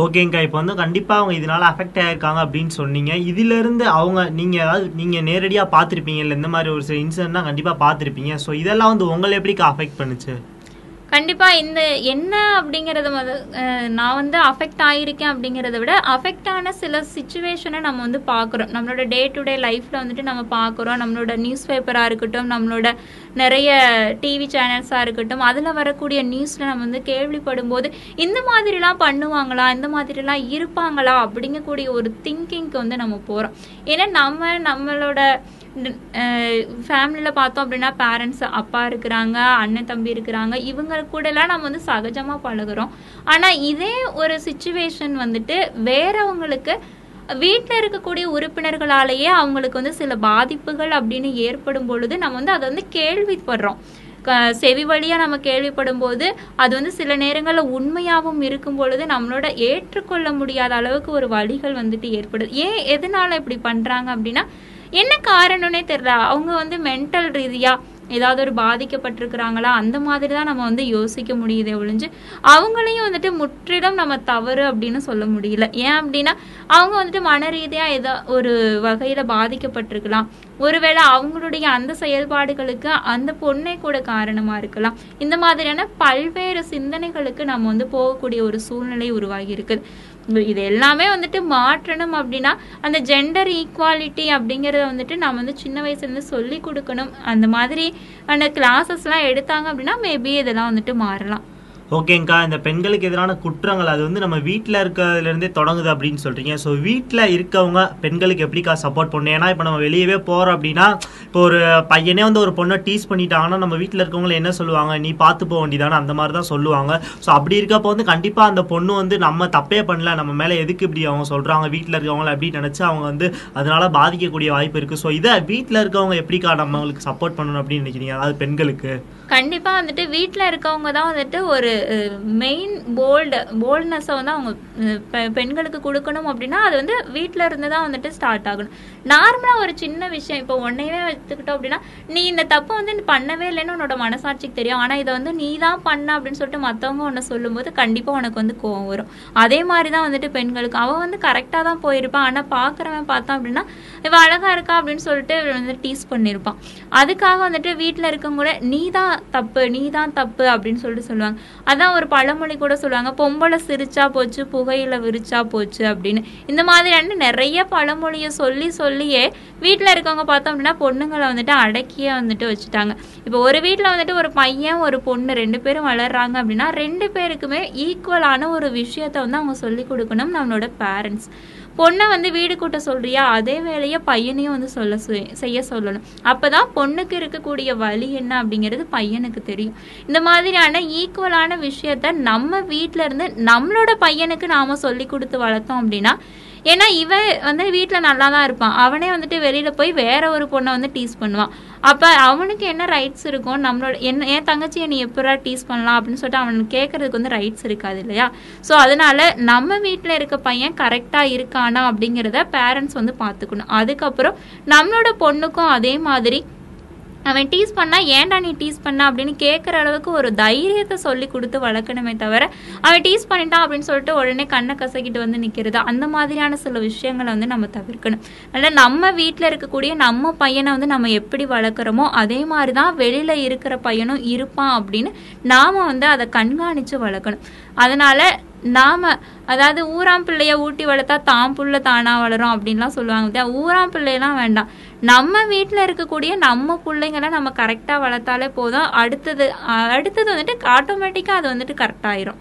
ஓகேங்கக்கா இப்போ வந்து கண்டிப்பாக அவங்க இதனால அஃபெக்ட் ஆகிருக்காங்க அப்படின்னு சொன்னீங்க. இதிலிருந்து அவங்க நீங்கள் ஏதாவது நீங்கள் நேரடியாக பார்த்துருப்பீங்க இல்லை இந்த மாதிரி ஒரு சில இன்சிடென்ட்லாம் கண்டிப்பாக பார்த்துருப்பீங்க. ஸோ இதெல்லாம் வந்து உங்களை எப்படிக்கா அஃபெக்ட் பண்ணுச்சு? கண்டிப்பா இந்த என்ன அப்படிங்கறத நான் வந்து அஃபெக்ட் ஆயிருக்கேன் அப்படிங்கறத விட அஃபெக்ட் ஆன சில சுச்சுவேஷனை நம்ம வந்து பார்க்குறோம். நம்மளோட டே டு டே லைஃப்ல வந்துட்டு நம்ம பார்க்குறோம். நம்மளோட நியூஸ் பேப்பரா இருக்கட்டும் நம்மளோட நிறைய டிவி சேனல்ஸா இருக்கட்டும் அதுல வரக்கூடிய நியூஸ்ல நம்ம வந்து கேள்விப்படும் போது இந்த மாதிரிலாம் பண்ணுவாங்களா? இந்த மாதிரிலாம் இருப்பாங்களா? அப்படிங்கக்கூடிய ஒரு திங்கிங்க்கு வந்து நம்ம போறோம். ஏன்னா நம்ம நம்மளோட ஃபேமிலியில் பார்த்தோம் அப்படின்னா பேரண்ட்ஸ் அப்பா இருக்கிறாங்க அண்ணன் தம்பி இருக்கிறாங்க இவங்க கூடலாம் நம்ம வந்து சகஜமாக பழகுறோம். ஆனால் இதே ஒரு சுச்சுவேஷன் வந்துட்டு வேறவங்களுக்கு வீட்டில் இருக்கக்கூடிய உறுப்பினர்களாலேயே அவங்களுக்கு வந்து சில பாதிப்புகள் அப்படின்னு ஏற்படும் பொழுது நம்ம வந்து அதை வந்து கேள்விப்படுறோம். க- செவி வழியாக நம்ம கேள்விப்படும் போது அது வந்து சில நேரங்களில் உண்மையாகவும் இருக்கும் பொழுது நம்மளோட ஏற்றுக்கொள்ள முடியாத அளவுக்கு ஒரு வழிகள் வந்துட்டு ஏற்படுது. ஏன் எதனால இப்படி பண்ணுறாங்க அப்படின்னா என்ன காரணம்னே தெரியல. அவங்க வந்து மென்டல் ரீதியா ஏதாவது ஒரு பாதிக்கப்பட்டிருக்கிறாங்களா? அந்த மாதிரி தான் நம்ம வந்து யோசிக்க முடியுதே ஒழிஞ்சு அவங்களையும் வந்துட்டு முற்றிலும் நம்ம தவறு அப்படின்னு சொல்ல முடியல. ஏன் அப்படின்னா அவங்க வந்துட்டு மன ரீதியாக ஏதோ ஒரு வகையில் பாதிக்கப்பட்டிருக்கலாம். ஒருவேளை அவங்களுடைய அந்த செயல்பாடுகளுக்கு அந்த பொண்ணே கூட காரணமாக இருக்கலாம். இந்த மாதிரியான பல்வேறு சிந்தனைகளுக்கு நம்ம வந்து போகக்கூடிய ஒரு சூழ்நிலை உருவாகி இருக்குது. இது எல்லாமே வந்துட்டு மாற்றணும் அப்படின்னா அந்த ஜெண்டர் ஈக்குவாலிட்டி அப்படிங்கறத வந்துட்டு நம்ம வந்து சின்ன வயசுலேருந்து சொல்லி கொடுக்கணும். அந்த மாதிரி அந்த கிளாஸஸ்லாம் எடுத்தாங்க அப்படின்னா மேபி இதெல்லாம் வந்துட்டு மாறலாம். ஓகேங்கக்கா இந்த பெண்களுக்கு எதிரான குற்றங்கள் அது வந்து நம்ம வீட்டில் இருக்கிறதுலேருந்தே தொடங்குது அப்படின்னு சொல்கிறீங்க ஸோ வீட்டில் இருக்கவங்க பெண்களுக்கு எப்படிக்கா சப்போர்ட் பண்ணணும்? ஏன்னா இப்போ நம்ம வெளியவே போகிறோம் அப்படின்னா இப்போ ஒரு பையனே வந்து ஒரு பொண்ணை டீஸ் பண்ணிட்டாங்கன்னா நம்ம வீட்டில் இருக்கவங்க என்ன சொல்லுவாங்க? நீ பார்த்து போக வேண்டியதானே? அந்த மாதிரி தான் சொல்லுவாங்க. ஸோ அப்படி இருக்கப்போ வந்து கண்டிப்பாக அந்த பொண்ணு வந்து நம்ம தப்பே பண்ணல நம்ம மேலே எதுக்கு இப்படி அவங்க சொல்கிறாங்க வீட்டில் இருக்கவங்கள அப்படின்னு நினச்சி அவங்க வந்து அதனால் பாதிக்கக்கூடிய வாய்ப்பு இருக்குது ஸோ இதை வீட்டில் இருக்கவங்க எப்படிக்கா நம்மளுக்கு சப்போர்ட் பண்ணணும் அப்படின்னு நினைக்கிறீங்க? அதாவது பெண்களுக்கு. கண்டிப்பாக வந்துட்டு வீட்டில் இருக்கவங்க தான் வந்துட்டு ஒரு மெயின் போல்டு போல்ட்னஸை வந்து அவங்க பெ- பெண்களுக்கு கொடுக்கணும் அப்படின்னா அது வந்து வீட்டில் இருந்து தான் வந்துட்டு ஸ்டார்ட் ஆகணும். நார்மலாக ஒரு சின்ன விஷயம் இப்போ உன்னையவே எடுத்துக்கிட்டோம் அப்படின்னா நீ இந்த தப்பு வந்து பண்ணவே இல்லைன்னு உன்னோட மனசாட்சிக்கு தெரியும். ஆனால் இதை வந்து நீ தான் பண்ண அப்படின்னு சொல்லிட்டு மற்றவங்க உன்னை சொல்லும்போது கண்டிப்பாக உனக்கு வந்து கோவம் வரும். அதே மாதிரி தான் வந்துட்டு பெண்களுக்கு. அவன் வந்து கரெக்டாக தான் போயிருப்பான் ஆனால் பார்க்குறவன் பார்த்தான் அப்படின்னா இவள் அழகாக இருக்கா? அப்படின்னு சொல்லிட்டு வந்துட்டு வந்து டீஸ் பண்ணியிருப்பான் அதுக்காக வந்துட்டு வீட்டில் இருக்கவங்க கூட நீ தான் தப்பு நீ தான் தப்பு அப்படின்னு சொல்லிட்டு சொல்லுவாங்க. அதான் ஒரு பழமொழி கூட சொல்லுவாங்க. பொம்பளை சிரிச்சா போச்சு புகையில விரிச்சா போச்சு அப்படின்னு. இந்த மாதிரியான நிறைய பழமொழியை சொல்லி சொல்லியே வீட்டில் இருக்கவங்க பார்த்தோம் அப்படின்னா பொண்ணுங்களை வந்துட்டு அடக்கியே வந்துட்டு வச்சுட்டாங்க. இப்போ ஒரு வீட்டில் வந்துட்டு ஒரு பையன் ஒரு பொண்ணு ரெண்டு பேரும் வளர்றாங்க அப்படின்னா ரெண்டு பேருக்குமே ஈக்குவலான ஒரு விஷயத்த வந்து அவங்க சொல்லி கொடுக்கணும் நம்மளோட பேரண்ட்ஸ் பொண்ணை வந்து வீடு கூட்ட சொல்றியா? அதே வேலையை பையனையும் வந்து சொல்ல சொ- செய்ய சொல்லணும். அப்பதான் பொண்ணுக்கு இருக்கக்கூடிய வழி என்ன அப்படிங்கிறது பையனுக்கு தெரியும். இந்த மாதிரியான ஈக்குவலான விஷயத்த நம்ம வீட்ல இருந்து நம்மளோட பையனுக்கு நாம சொல்லி கொடுத்து வளர்த்தோம் அப்படின்னா ஏன்னா இவன் வந்து வீட்டில் நல்லா தான் இருப்பான் அவனே வந்துட்டு வெளியில் போய் வேற ஒரு பொண்ணை வந்து டீஸ் பண்ணுவான் அப்போ அவனுக்கு என்ன ரைட்ஸ் இருக்கும் நம்மளோட என்ன என் தங்கச்சியை நீ எப்படா டீஸ் பண்ணலாம் அப்படின்னு சொல்லிட்டு அவனுக்கு கேட்கறதுக்கு வந்து ரைட்ஸ் இருக்காது இல்லையா? ஸோ அதனால நம்ம வீட்டில் இருக்க பையன் கரெக்டாக இருக்கானா அப்படிங்கிறத பேரண்ட்ஸ் வந்து பார்த்துக்கணும். அதுக்கப்புறம் நம்மளோட பொண்ணுக்கும் அதே மாதிரி அவன் டீஸ் பண்ணா ஏன்டா நீ டீஸ் பண்ண அப்படின்னு கேட்குற அளவுக்கு ஒரு தைரியத்தை சொல்லி கொடுத்து வளர்க்கணுமே தவிர அவன் டீஸ் பண்ணிட்டான் அப்படின்னு சொல்லிட்டு உடனே கண்ணை கசக்கிட்டு வந்து நிற்கிறது அந்த மாதிரியான சில விஷயங்களை வந்து நம்ம தவிர்க்கணும். அதனால் நம்ம வீட்டில் இருக்கக்கூடிய நம்ம பையனை வந்து நம்ம எப்படி வளர்க்குறோமோ அதே மாதிரி தான் வெளியில் இருக்கிற பையனும் இருப்பான் அப்படின்னு நாம் வந்து அதை கண்காணித்து வளர்க்கணும். அதனால நாம அதாவது ஊராம் பிள்ளைய ஊட்டி வளர்த்தா தாம் புள்ள தானா வளரும் அப்படின்லாம் சொல்லுவாங்க ஊராம் பிள்ளையெல்லாம் வேண்டாம். நம்ம வீட்டில் இருக்கக்கூடிய நம்ம பிள்ளைங்களை நம்ம கரெக்டாக வளர்த்தாலே போதும். அடுத்தது அடுத்தது வந்துட்டு ஆட்டோமேட்டிக்காக அது வந்துட்டு கரெக்டாயிரும்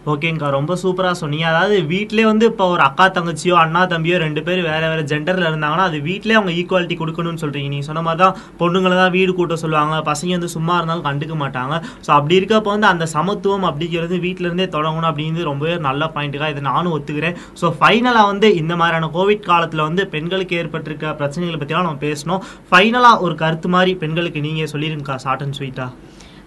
ஓகேங்க்கா ஓகேங்கக்கா ரொம்ப சூப்பராக சொன்னீங்க. அதாவது வீட்டிலே வந்து இப்போ ஒரு அக்கா தங்கச்சியோ அண்ணா தம்பியோ ரெண்டு பேர் வேறு வேறு ஜெண்டரில் இருந்தாங்கன்னா அது வீட்லயே அவங்க ஈக்குவாலிட்டி கொடுக்கணும்னு சொல்கிறீங்க நீங்கள் சொன்ன மாதிரி தான் பொண்ணுங்களை தான் வீடு கூட்ட சொல்லுவாங்க. பசங்க வந்து சும்மா இருந்தாலும் கண்டுக்க மாட்டாங்க. ஸோ அப்படி இருக்கப்போ வந்து அந்த சமத்துவம் அப்படிங்கிறது வீட்டிலேருந்தே இருந்தே தொடங்கணும் அப்படிங்கிறது ரொம்பவே நல்ல பாயிண்ட்டுக்காக இதை நானும் ஒத்துக்கிறேன். ஸோ ஃபைனலாக வந்து இந்த மாதிரியான கோவிட் காலத்தில் வந்து பெண்களுக்கு ஏற்பட்டிருக்க பிரச்சனைகளை பற்றிலாம் நம்ம பேசணும். ஃபைனலாக ஒரு கருத்து மாதிரி பெண்களுக்கு நீங்கள் சொல்லிருங்கக்கா ஷார்ட் அண்ட் ஸ்வீட்டா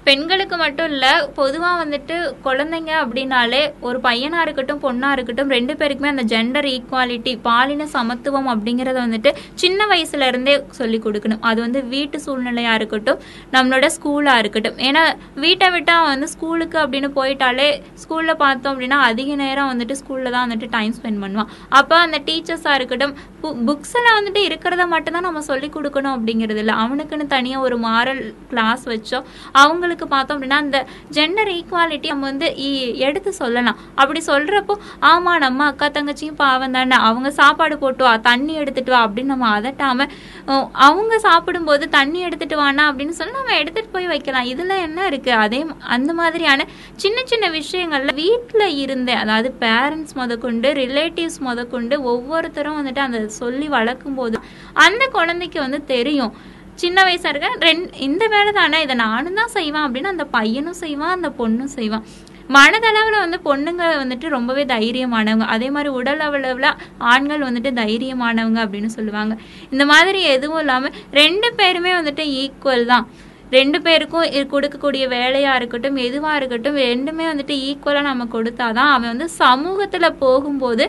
பெண்களுக்கு மட்டும் இல்ல பொதுவா வந்துட்டு குழந்தைங்க அப்படின்னாலே ஒரு பையனா இருக்கட்டும் பொண்ணா இருக்கட்டும் ரெண்டு பேருக்குமே அந்த ஜெண்டர் ஈக்குவாலிட்டி பாலின சமத்துவம் அப்படிங்கறத வந்துட்டு சின்ன வயசுல இருந்தே சொல்லி கொடுக்கணும். அது வந்து வீட்டு சூழ்நிலையா இருக்கட்டும் நம்மளோட ஸ்கூலா இருக்கட்டும். ஏன்னா வீட்டை விட்டா வந்து ஸ்கூலுக்கு அப்படின்னு போயிட்டாலே ஸ்கூல்ல பார்த்தோம் அப்படின்னா அதிக நேரம் வந்துட்டு ஸ்கூல்ல தான் வந்துட்டு டைம் ஸ்பெண்ட் பண்ணுவான். அப்ப அந்த டீச்சர்ஸா இருக்கட்டும் புக்ஸ்ல வந்துட்டு இருக்கிறத மட்டும் தான் நம்ம சொல்லி கொடுக்கணும் அப்படிங்கிறது இல்லை. அவனுக்குன்னு தனியா ஒரு மாரல் கிளாஸ் வச்சோம். அவங்களுக்கு பார்த்தோம் அப்படின்னா அந்த ஜெண்டர் ஈக்குவாலிட்டி நம்ம வந்து எடுத்து சொல்லலாம். அப்படி சொல்றப்போ ஆமா நம்ம அக்கா தங்கச்சியும் பாவம் தானே அவங்க சாப்பாடு போட்டு வா தண்ணி எடுத்துட்டு வா அப்படின்னு நம்ம அதட்டாம அவங்க சாப்பிடும்போது தண்ணி எடுத்துட்டு வானா அப்படின்னு சொல்லி நம்ம எடுத்துட்டு போய் வைக்கலாம். இதுல என்ன இருக்கு? அதே அந்த மாதிரியான சின்ன சின்ன விஷயங்கள்ல வீட்டில் இருந்தே அதாவது பேரண்ட்ஸ் முதற்கொண்டு ரிலேட்டிவ்ஸ் முதற்கொண்டு ஒவ்வொருத்தரும் வந்துட்டு அந்த சொல்லி வளர்க்கும் போது அந்த குழந்தைக்கு வந்து தெரியும். சின்ன வயசாக இருக்க ரெண் இந்த வேலை தானே இதை நானும் தான் செய்வேன் அப்படின்னு அந்த பையனும் செய்வான் அந்த பொண்ணும் செய்வான். மனதளவில் வந்து பொண்ணுங்க வந்துட்டு ரொம்பவே தைரியமானவங்க. அதே மாதிரி உடல் அளவில் ஆண்கள் வந்துட்டு தைரியமானவங்க அப்படின்னு சொல்லுவாங்க. இந்த மாதிரி எதுவும் இல்லாமல் ரெண்டு பேருமே வந்துட்டு ஈக்குவல் தான். ரெண்டு பேருக்கும் கொடுக்கக்கூடிய வேலையாக இருக்கட்டும் எதுவாக இருக்கட்டும் ரெண்டுமே வந்துட்டு ஈக்குவலாக நம்ம கொடுத்தாதான் அவன் வந்து சமூகத்தில் போகும்போது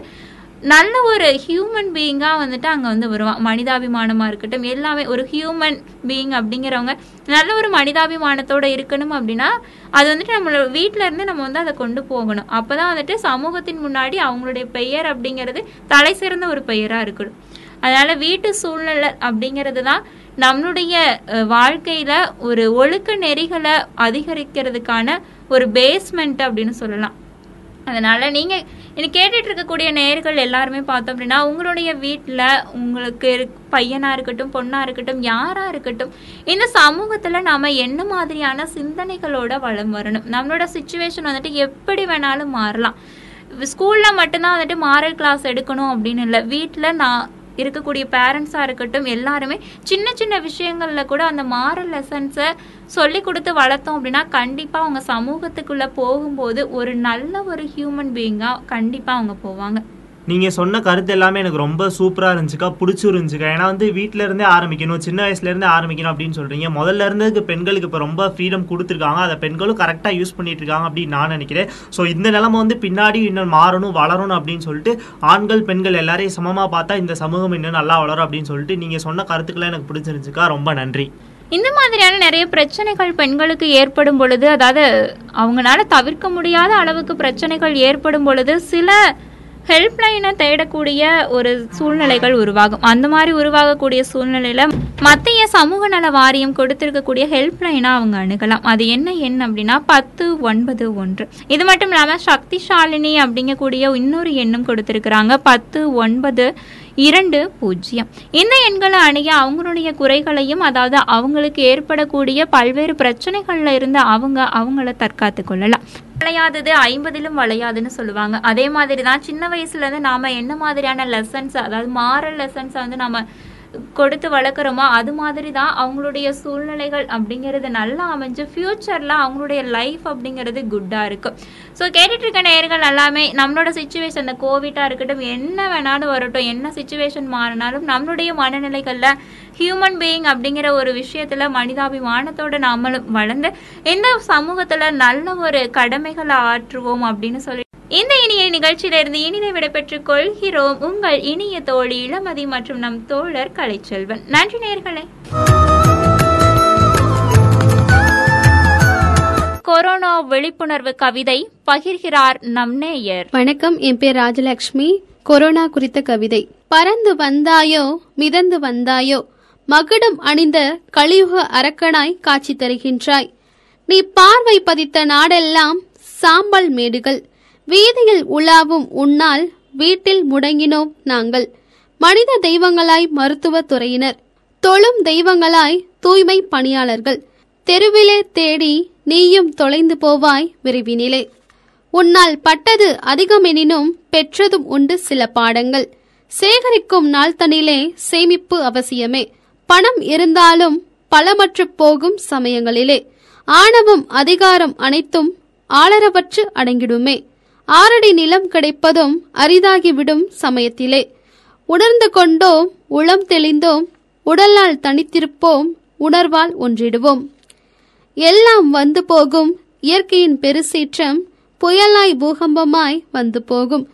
நல்ல ஒரு ஹியூமன் பீயிங்காக வந்துட்டு அங்கே வந்து வருவான் மனிதாபிமானமாக இருக்கட்டும் எல்லாமே ஒரு ஹியூமன் பீயிங் அப்படிங்கிறவங்க நல்ல ஒரு மனிதாபிமானத்தோட இருக்கணும் அப்படின்னா அது வந்துட்டு நம்மளோட வீட்டிலேருந்து இருந்து நம்ம வந்து அதை கொண்டு போகணும். அப்போ தான் வந்துட்டு சமூகத்தின் முன்னாடி அவங்களுடைய பெயர் அப்படிங்கிறது தலை சிறந்த ஒரு பெயராக இருக்கணும். அதனால் வீட்டு சூழ்நிலை அப்படிங்கிறது தான் நம்மளுடைய வாழ்க்கையில் ஒரு ஒழுக்க நெறிகளை அதிகரிக்கிறதுக்கான ஒரு பேஸ்மெண்ட் அப்படின்னு சொல்லலாம். அதனால் நீங்கள் என்னை கேட்டுட்டு இருக்கக்கூடிய நேர்கள் எல்லாருமே பார்த்தோம் அப்படின்னா உங்களுடைய வீட்டில் உங்களுக்கு இருக்- பையனா இருக்கட்டும் பொண்ணா இருக்கட்டும் யாரா இருக்கட்டும் இந்த சமூகத்துல நாம என்ன மாதிரியான சிந்தனைகளோட வளம் வரணும்? நம்மளோட சுச்சுவேஷன் வந்துட்டு எப்படி வேணாலும் மாறலாம். ஸ்கூல்ல மட்டும்தான் வந்துட்டு மாரல் கிளாஸ் எடுக்கணும் அப்படின்னு இல்லை. வீட்டில் நான் இருக்கக்கூடிய பேரண்ட்ஸாக இருக்கட்டும் எல்லாருமே சின்ன சின்ன விஷயங்கள்ல கூட அந்த மாரல் லெசன்ஸை சொல்லி கொடுத்து வளர்த்தோம் அப்படின்னா கண்டிப்பாக அவங்க சமூகத்துக்குள்ள போகும்போது ஒரு நல்ல ஒரு ஹியூமன் பீயிங்காக கண்டிப்பாக அவங்க போவாங்க. நீங்கள் சொன்ன கருத்து எல்லாமே எனக்கு ரொம்ப சூப்பராக இருந்துச்சுக்கா பிடிச்சிருந்துச்சுக்கா. ஏன்னா வந்து வீட்டிலேருந்தே இருந்தே ஆரம்பிக்கணும் சின்ன வயசுலேருந்தே ஆரம்பிக்கணும் அப்படின்னு சொல்கிறீங்க முதல்ல இருந்ததுக்கு பெண்களுக்கு இப்போ ரொம்ப ஃப்ரீடம் கொடுத்துருக்காங்க. அதை பெண்களும் கரெக்டாக யூஸ் பண்ணிட்டு இருக்காங்க அப்படின்னு நான் நினைக்கிறேன். ஸோ இந்த நிலமை வந்து பின்னாடி இன்னும் மாறணும் வளரணும் அப்படின்னு சொல்லிட்டு ஆண்கள் பெண்கள் எல்லாரையும் சமமாக பார்த்தா இந்த சமூகம் இன்னும் நல்லா வளரும் அப்படின்னு சொல்லிட்டு நீங்கள் சொன்ன கருத்துக்கெல்லாம் எனக்கு பிடிச்சிருந்துச்சுக்கா. ரொம்ப நன்றி. இந்த மாதிரியான நிறைய பிரச்சனைகள் பெண்களுக்கு ஏற்படும் பொழுது அதாவது அவங்களால தவிர்க்க முடியாத அளவுக்கு பிரச்சனைகள் ஏற்படும் பொழுது சில ஹெல்ப்லைனை தேடக்கூடிய ஒரு சூழ்நிலைகள் உருவாகும். அந்த மாதிரி உருவாகக்கூடிய சூழ்நிலையில மத்திய சமூக நல வாரியம் கொடுத்திருக்கக்கூடிய ஹெல்ப்லைனை அவங்க அணுகலாம். அது என்ன எண் அப்படின்னா பத்து ஒன்பது ஒன்று. இது மட்டும் இல்லாமல் சக்திசாலினி அப்படிங்கக்கூடிய இன்னொரு எண்ணும் கொடுத்திருக்கிறாங்க. பத்து ஒன்பது இரண்டு பூஜ்ஜியம். இந்த எண்களை அணுகி அவங்களுடைய குறைகளையும் அதாவது அவங்களுக்கு ஏற்படக்கூடிய பல்வேறு பிரச்சனைகளில் இருந்து அவங்க அவங்கள தற்காத்து கொள்ளலாம். வளையாதது ஐம்பதிலும் வளையாதுன்னு சொல்லுவாங்க. அதே மாதிரி தான் சின்ன வயசுல இருந்து நாம என்ன மாதிரியான லெசன்ஸ் அதாவது மாரல் லெசன்ஸை வந்து நாம கொடுத்து வளர்க்குறோமோ அது மாதிரி தான் அவங்களுடைய சூழ்நிலைகள் அப்படிங்கிறது நல்லா அமைஞ்சு ஃப்யூச்சரில் அவங்களுடைய லைஃப் அப்படிங்கிறது குட்டாக இருக்கும் ஸோ கேட்டுட்டு இருக்க நேர்கள் எல்லாமே நம்மளோட சுச்சுவேஷன் இந்த கோவிட்டாக இருக்கட்டும் என்ன வேணாலும் வரட்டும் என்ன சுச்சுவேஷன் மாறினாலும் நம்மளுடைய மனநிலைகளில் ஹியூமன் பீயிங் அப்படிங்கிற ஒரு விஷயத்தில் மனிதாபிமானத்தோட நாமளும் வளர்ந்து இந்த சமூகத்தில் நல்ல ஒரு கடமைகளை ஆற்றுவோம் அப்படின்னு சொல்லி இந்த இனிய நிகழ்ச்சியிலிருந்து இனிதை விடைபெற்றுக் கொள்கிறோம். உங்கள் இனிய தோழி இளமதி மற்றும் நம் தோழர் கலைச்செல்வன். நன்றி நேர்களே கொரோனா விழிப்புணர்வு கவிதை பகிர்கிறார் நம் நேயர். வணக்கம் என் பேர் ராஜலட்சுமி கொரோனா குறித்த கவிதை. பறந்து வந்தாயோ மிதந்து வந்தாயோ மகுடம் அணிந்த கலியுக அரக்கனாய் காட்சி தருகின்றாய். நீ பார்வை பதித்த நாடெல்லாம் சாம்பல் மேடுகள். வீதியில் உலாவும் உன்னால் வீட்டில் முடங்கினோம் நாங்கள். மனித தெய்வங்களாய் மருத்துவ துறையினர். தொழும் தெய்வங்களாய் தூய்மை பணியாளர்கள். தெருவிலே தேடி நீயும் தொலைந்து போவாய் விரைவினிலே. உன்னால் பட்டது அதிகமெனினும் பெற்றதும் உண்டு சில பாடங்கள். சேகரிக்கும் நாள்தனிலே சேமிப்பு அவசியமே. பணம் இருந்தாலும் பலமற்று போகும் சமயங்களிலே. ஆணவம் அதிகாரம் அனைத்தும் ஆளரவற்று அடங்கிடுமே. ஆறடி நிலம் கிடைப்பதும் அரிதாகிவிடும் சமயத்திலே. உணர்ந்து கொண்டோம் உளம் தெளிந்தோம் உடலால் தனித்திருப்போம் உணர்வால் ஒன்றிடுவோம். எல்லாம் வந்து போகும் இயற்கையின் பெருசீற்றம் புயலாய் பூகம்பமாய் வந்து போகும்.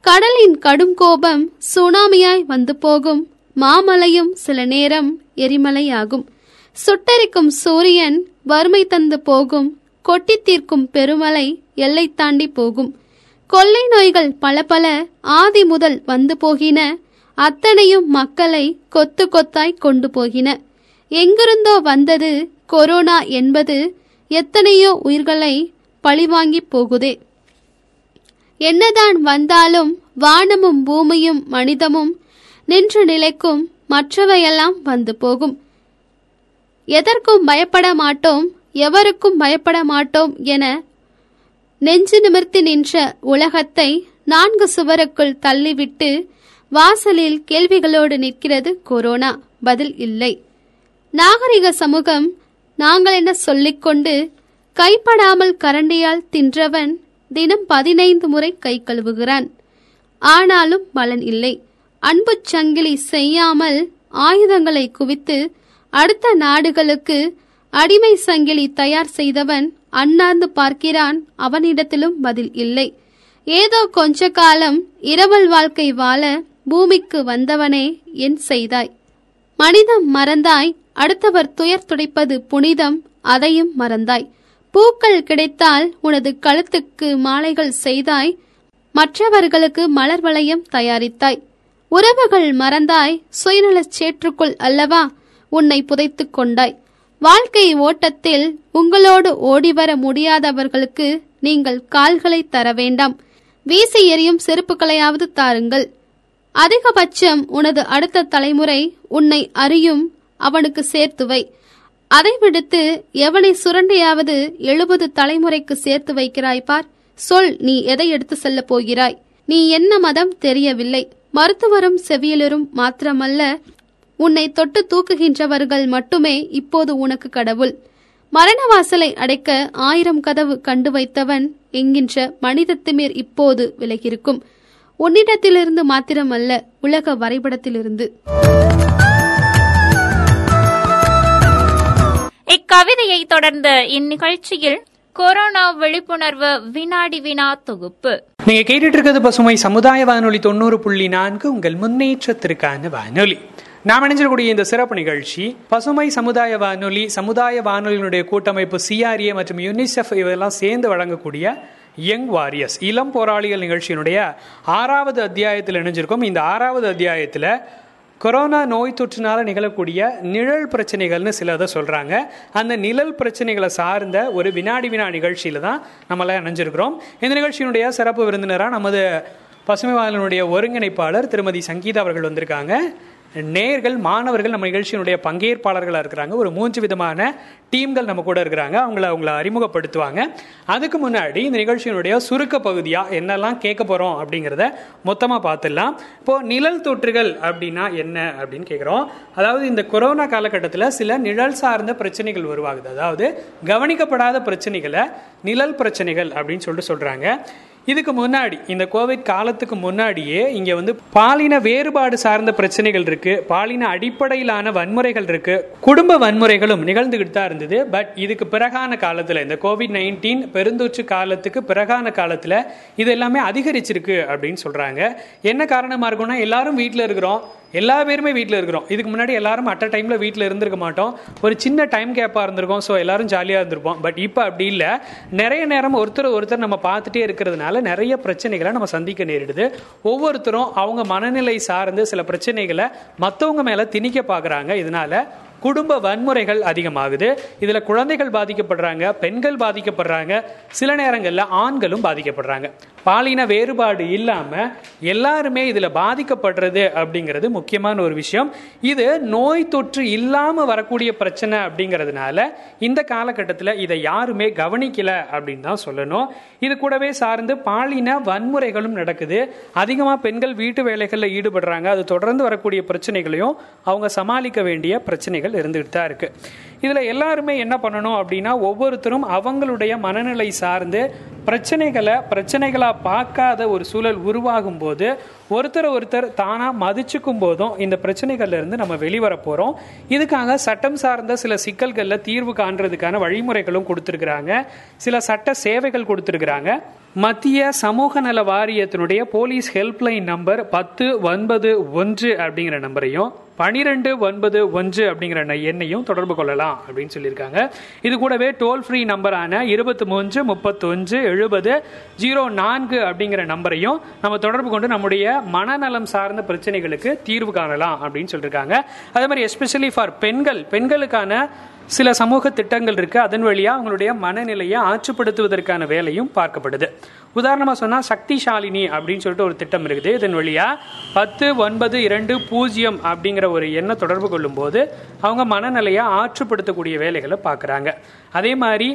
கடலின் கடும் கோபம் சுனாமியாய் வந்து போகும். மாமலையும் சில நேரம் எரிமலையாகும். சுட்டரிக்கும் சூரியன் வறுமை தந்து போகும். கொட்டி தீர்க்கும் பெருமலை எல்லை தாண்டி போகும். கொள்ளை நோய்கள் பல பல ஆதி முதல் வந்து போகின. அத்தனையும் மக்களை கொத்து கொத்தாய் கொண்டு போகின. எங்கிருந்தோ வந்தது கொரோனா என்பது எத்தனையோ உயிர்களை பழிவாங்கி போகுதே. என்னதான் வந்தாலும் வானமும் பூமியும் மனிதமும் நின்று நிலைக்கும் மற்றவையெல்லாம் வந்து போகும். எதற்கும் பயப்பட மாட்டோம் எவருக்கும் பயப்பட மாட்டோம் என நெஞ்சு நிமிர்த்தி நின்ற உலகத்தை நான்கு சுவருக்குள் தள்ளிவிட்டு வாசலில் கேள்விகளோடு நிற்கிறது கொரோனா. பதில் இல்லை. நாகரிக சமூகம் நாங்கள் என்ன சொல்லிக்கொண்டு கைப்படாமல் கரண்டியால் தின்றவன் தினம் பதினைந்து முறை கை கழுவுகிறான். ஆனாலும் பலன் இல்லை. அன்புச் சங்கிலி செய்யாமல் ஆயுதங்களை குவித்து அடுத்த நாடுகளுக்கு அடிமை சங்கிலி தயார் செய்தவன் அண்ணாந்து பார்க்கிறான் அவனிடத்திலும் பதில் இல்லை. ஏதோ கொஞ்ச காலம் இரவல் வாழ்க்கை வாழ பூமிக்கு வந்தவனே என் செய்தாய். மனிதம் மறந்தாய் அடுத்தவர் துயர் துடைப்பது புனிதம் அதையும் மறந்தாய். பூக்கள் கிடைத்தால் உனது கழுத்துக்கு மாலைகள் செய்தாய் மற்றவர்களுக்கு மலர் வளையம் தயாரித்தாய். உறவுகள் மறந்தாய் சுயநலச் சேற்றுக்குள் அல்லவா உன்னை புதைத்துக் கொண்டாய். வாழ்க்கை ஓட்டத்தில் உங்களோடு ஓடிவர முடியாதவர்களுக்கு நீங்கள் கால்களை தர வேண்டாம். வீசி எறியும் செருப்புகளையாவது தாருங்கள். அதிகபட்சம் உனது அடுத்த தலைமுறை உன்னை அறியும் அவனுக்கு சேர்த்துவை. அதை விடுத்து எவனை சுரண்டையாவது எழுபது தலைமுறைக்கு சேர்த்து வைக்கிறாய் பார். சொல் நீ எதை எடுத்து செல்லப் போகிறாய்? நீ என்ன மதம் தெரியவில்லை. மருத்துவரும் செவியலரும் மாத்திரமல்ல உன்னை தொட்டு தூக்குகின்றவர்கள் மட்டுமே இப்போது உனக்கு கடவுள். மரண வாசலை அடைக்க ஆயிரம் கதவு கண்டு வைத்தவன் என்கின்ற மனித திமிர் இப்போது விலகியிருக்கும். உன்னிடத்திலிருந்து மாத்திரமல்ல உலக வரைபடத்திலிருந்து. இக்கவிதையை தொடர்ந்த இந்நிகழ்ச்சியில் கொரோனா விழிப்புணர்வு வினாடி வினா தொகுப்பு. நீங்க கேட்டுட்டு இருக்கிறது பசுமை சமுதாய வானொலி தொண்ணூறு புள்ளி நான்கு உங்கள் முன்னேற்றத்திற்கான வானொலி. நாம் இணைஞ்சிருக்கக்கூடிய இந்த சிறப்பு நிகழ்ச்சி பசுமை சமுதாய வானொலி சமுதாய வானொலியினுடைய கூட்டமைப்பு சிஆர்ஏ மற்றும் யுனிசெஃப் இதெல்லாம் சேர்ந்து வழங்கக்கூடிய யங் வாரியர்ஸ். இளம் போராளிகள் நிகழ்ச்சியினுடைய ஆறாவது அத்தியாயத்தில் இணைஞ்சிருக்கும். இந்த ஆறாவது அத்தியாயத்தில் கொரோனா நோய் தொற்றினால நிகழக்கூடிய நிழல் பிரச்சனைகள்னு சிலதை சொல்கிறாங்க அந்த நிழல் பிரச்சனைகளை சார்ந்த ஒரு வினாடி வினா நிகழ்ச்சியில் தான் நம்மளாம் இணைஞ்சிருக்கிறோம். இந்த நிகழ்ச்சியினுடைய சிறப்பு விருந்தினராக நமது பசுமை வாழனுடைய ஒருங்கிணைப்பாளர் திருமதி சங்கீதா அவர்கள் வந்திருக்காங்க. நேர்கள் மாணவர்கள் நம்ம நிகழ்ச்சியினுடைய பங்கேற்பாளர்களாக இருக்கிறாங்க. ஒரு மூன்று விதமான டீம்கள் நம்ம கூட இருக்கிறாங்க. அவங்கள அவங்கள அறிமுகப்படுத்துவாங்க. அதுக்கு முன்னாடி இந்த நிகழ்ச்சியினுடைய சுருக்க பகுதியாக என்னெல்லாம் கேட்க போகிறோம் அப்படிங்கிறத மொத்தமாக பார்த்துடலாம். இப்போது நிழல் தொற்றுகள் அப்படின்னா என்ன அப்படின்னு கேட்குறோம். அதாவது இந்த கொரோனா காலகட்டத்தில் சில நிழல் சார்ந்த பிரச்சனைகள் உருவாகுது. அதாவது கவனிக்கப்படாத பிரச்சனைகளை நிழல் பிரச்சனைகள் அப்படின்னு சொல்லிட்டு சொல்கிறாங்க இதுக்கு முன்னாடி இந்த கோவிட் காலத்துக்கு முன்னாடியே இங்க வந்து பாலின வேறுபாடு சார்ந்த பிரச்சனைகள் இருக்கு பாலின அடிப்படையிலான வன்முறைகள் இருக்கு குடும்ப வன்முறைகளும் நிகழ்ந்துகிட்டு தான் இருந்தது. பட் இதுக்கு பிறகான காலத்துல இந்த கோவிட் நைன்டீன் பெருந்தொற்று காலத்துக்கு பிறகான காலத்துல இது எல்லாமே அதிகரிச்சிருக்கு அப்படின்னு சொல்றாங்க. என்ன காரணமா இருக்கும்னா எல்லாரும் வீட்டில் இருக்கிறோம். எல்லா பேருமே வீட்டில் இருக்கிறோம். இதுக்கு முன்னாடி எல்லாரும் அட் டைமில் வீட்டில் இருந்திருக்க மாட்டோம். ஒரு சின்ன டைம் கேப்பாக இருந்திருக்கோம். ஸோ எல்லாரும் ஜாலியாக இருந்திருப்போம். பட் இப்போ அப்படி இல்லை. நிறைய நேரம் ஒருத்தர் ஒருத்தர் நம்ம பார்த்துட்டே இருக்கிறதுனால நிறைய பிரச்சனைகளை நம்ம சந்திக்க நேரிடுது. ஒவ்வொருத்தரும் அவங்க மனநிலை சார்ந்து சில பிரச்சனைகளை மற்றவங்க மேலே திணிக்க பார்க்குறாங்க இதனால குடும்ப வன்முறைகள் அதிகமாகுது. இதில் குழந்தைகள் பாதிக்கப்படுறாங்க பெண்கள் பாதிக்கப்படுறாங்க. சில நேரங்களில் ஆண்களும் பாதிக்கப்படுறாங்க. பாலின வேறுபாடு இல்லாமல் எல்லாருமே இதில் பாதிக்கப்படுறது அப்படிங்கிறது முக்கியமான ஒரு விஷயம். இது நோய் தொற்று இல்லாமல் வரக்கூடிய பிரச்சனை அப்படிங்கிறதுனால இந்த காலகட்டத்தில் இதை யாருமே கவனிக்கல அப்படின்னு தான் சொல்லணும். இது கூடவே சார்ந்து பாலின வன்முறைகளும் நடக்குது. அதிகமாக பெண்கள் வீட்டு வேலைகளில் ஈடுபடுறாங்க. அது தொடர்ந்து வரக்கூடிய பிரச்சனைகளையும் அவங்க சமாளிக்க வேண்டிய பிரச்சனைகள் இருந்துகிட்டு தான் இருக்குது இதில் எல்லாருமே என்ன பண்ணணும் அப்படின்னா ஒவ்வொருத்தரும் அவங்களுடைய மனநிலை சார்ந்து பிரச்சனைகளை பிரச்சனைகளா பார்க்காத ஒரு சூழல் உருவாகும் போது ஒருத்தர் ஒருத்தர் தானா மதிச்சுக்கும் போதும் இந்த பிரச்சனைகள்ல இருந்து நம்ம வெளிவர போறோம். இதுக்காக சட்டம் சார்ந்த சில சிக்கல்களில் தீர்வு காண்றதுக்கான வழிமுறைகளும் கொடுத்துருக்குறாங்க. சில சட்ட சேவைகள் கொடுத்துருக்குறாங்க. மத்திய சமூக நல வாரியத்தினுடைய போலீஸ் ஹெல்ப்லைன் நம்பர் பத்து ஒன்பது ஒன்று அப்படிங்கிற நம்பரையும் பனிரெண்டு ஒன்பது ஒன்று அப்படிங்கிற ந- எண்ணையும் தொடர்பு கொள்ளலாம் அப்படின்னு சொல்லியிருக்காங்க. இது கூடவே டோல் ஃப்ரீ நம்பரான இருபத்தி மூன்று முப்பத்தொன்று எழுபது ஜீரோ நான்கு அப்படிங்கிற நம்பரையும் நம்ம தொடர்பு கொண்டு நம்முடைய மனநலம் சார்ந்த பிரச்சனைகளுக்கு தீர்வு காணலாம் அப்படின்னு சொல்லியிருக்காங்க. அதே மாதிரி எஸ்பெஷலி ஃபார் பெண்கள் பெண்களுக்கான சில சமூக திட்டங்கள் இருக்கு. அதன் வழியாக அவங்களுடைய மனநிலையை ஆற்றுப்படுத்துவதற்கான வேலையும் பார்க்கப்படுது. உதாரணமாக சொன்னால் சக்திசாலினி அப்படின்னு சொல்லிட்டு ஒரு திட்டம் இருக்குது. இதன் வழியா பத்து ஒன்பது இரண்டு பூஜ்ஜியம் அப்படிங்கிற ஒரு எண்ணை தொடர்பு கொள்ளும் போது அவங்க மனநிலையை ஆற்றுப்படுத்தக்கூடிய வேலைகளை பார்க்குறாங்க. அதே மாதிரி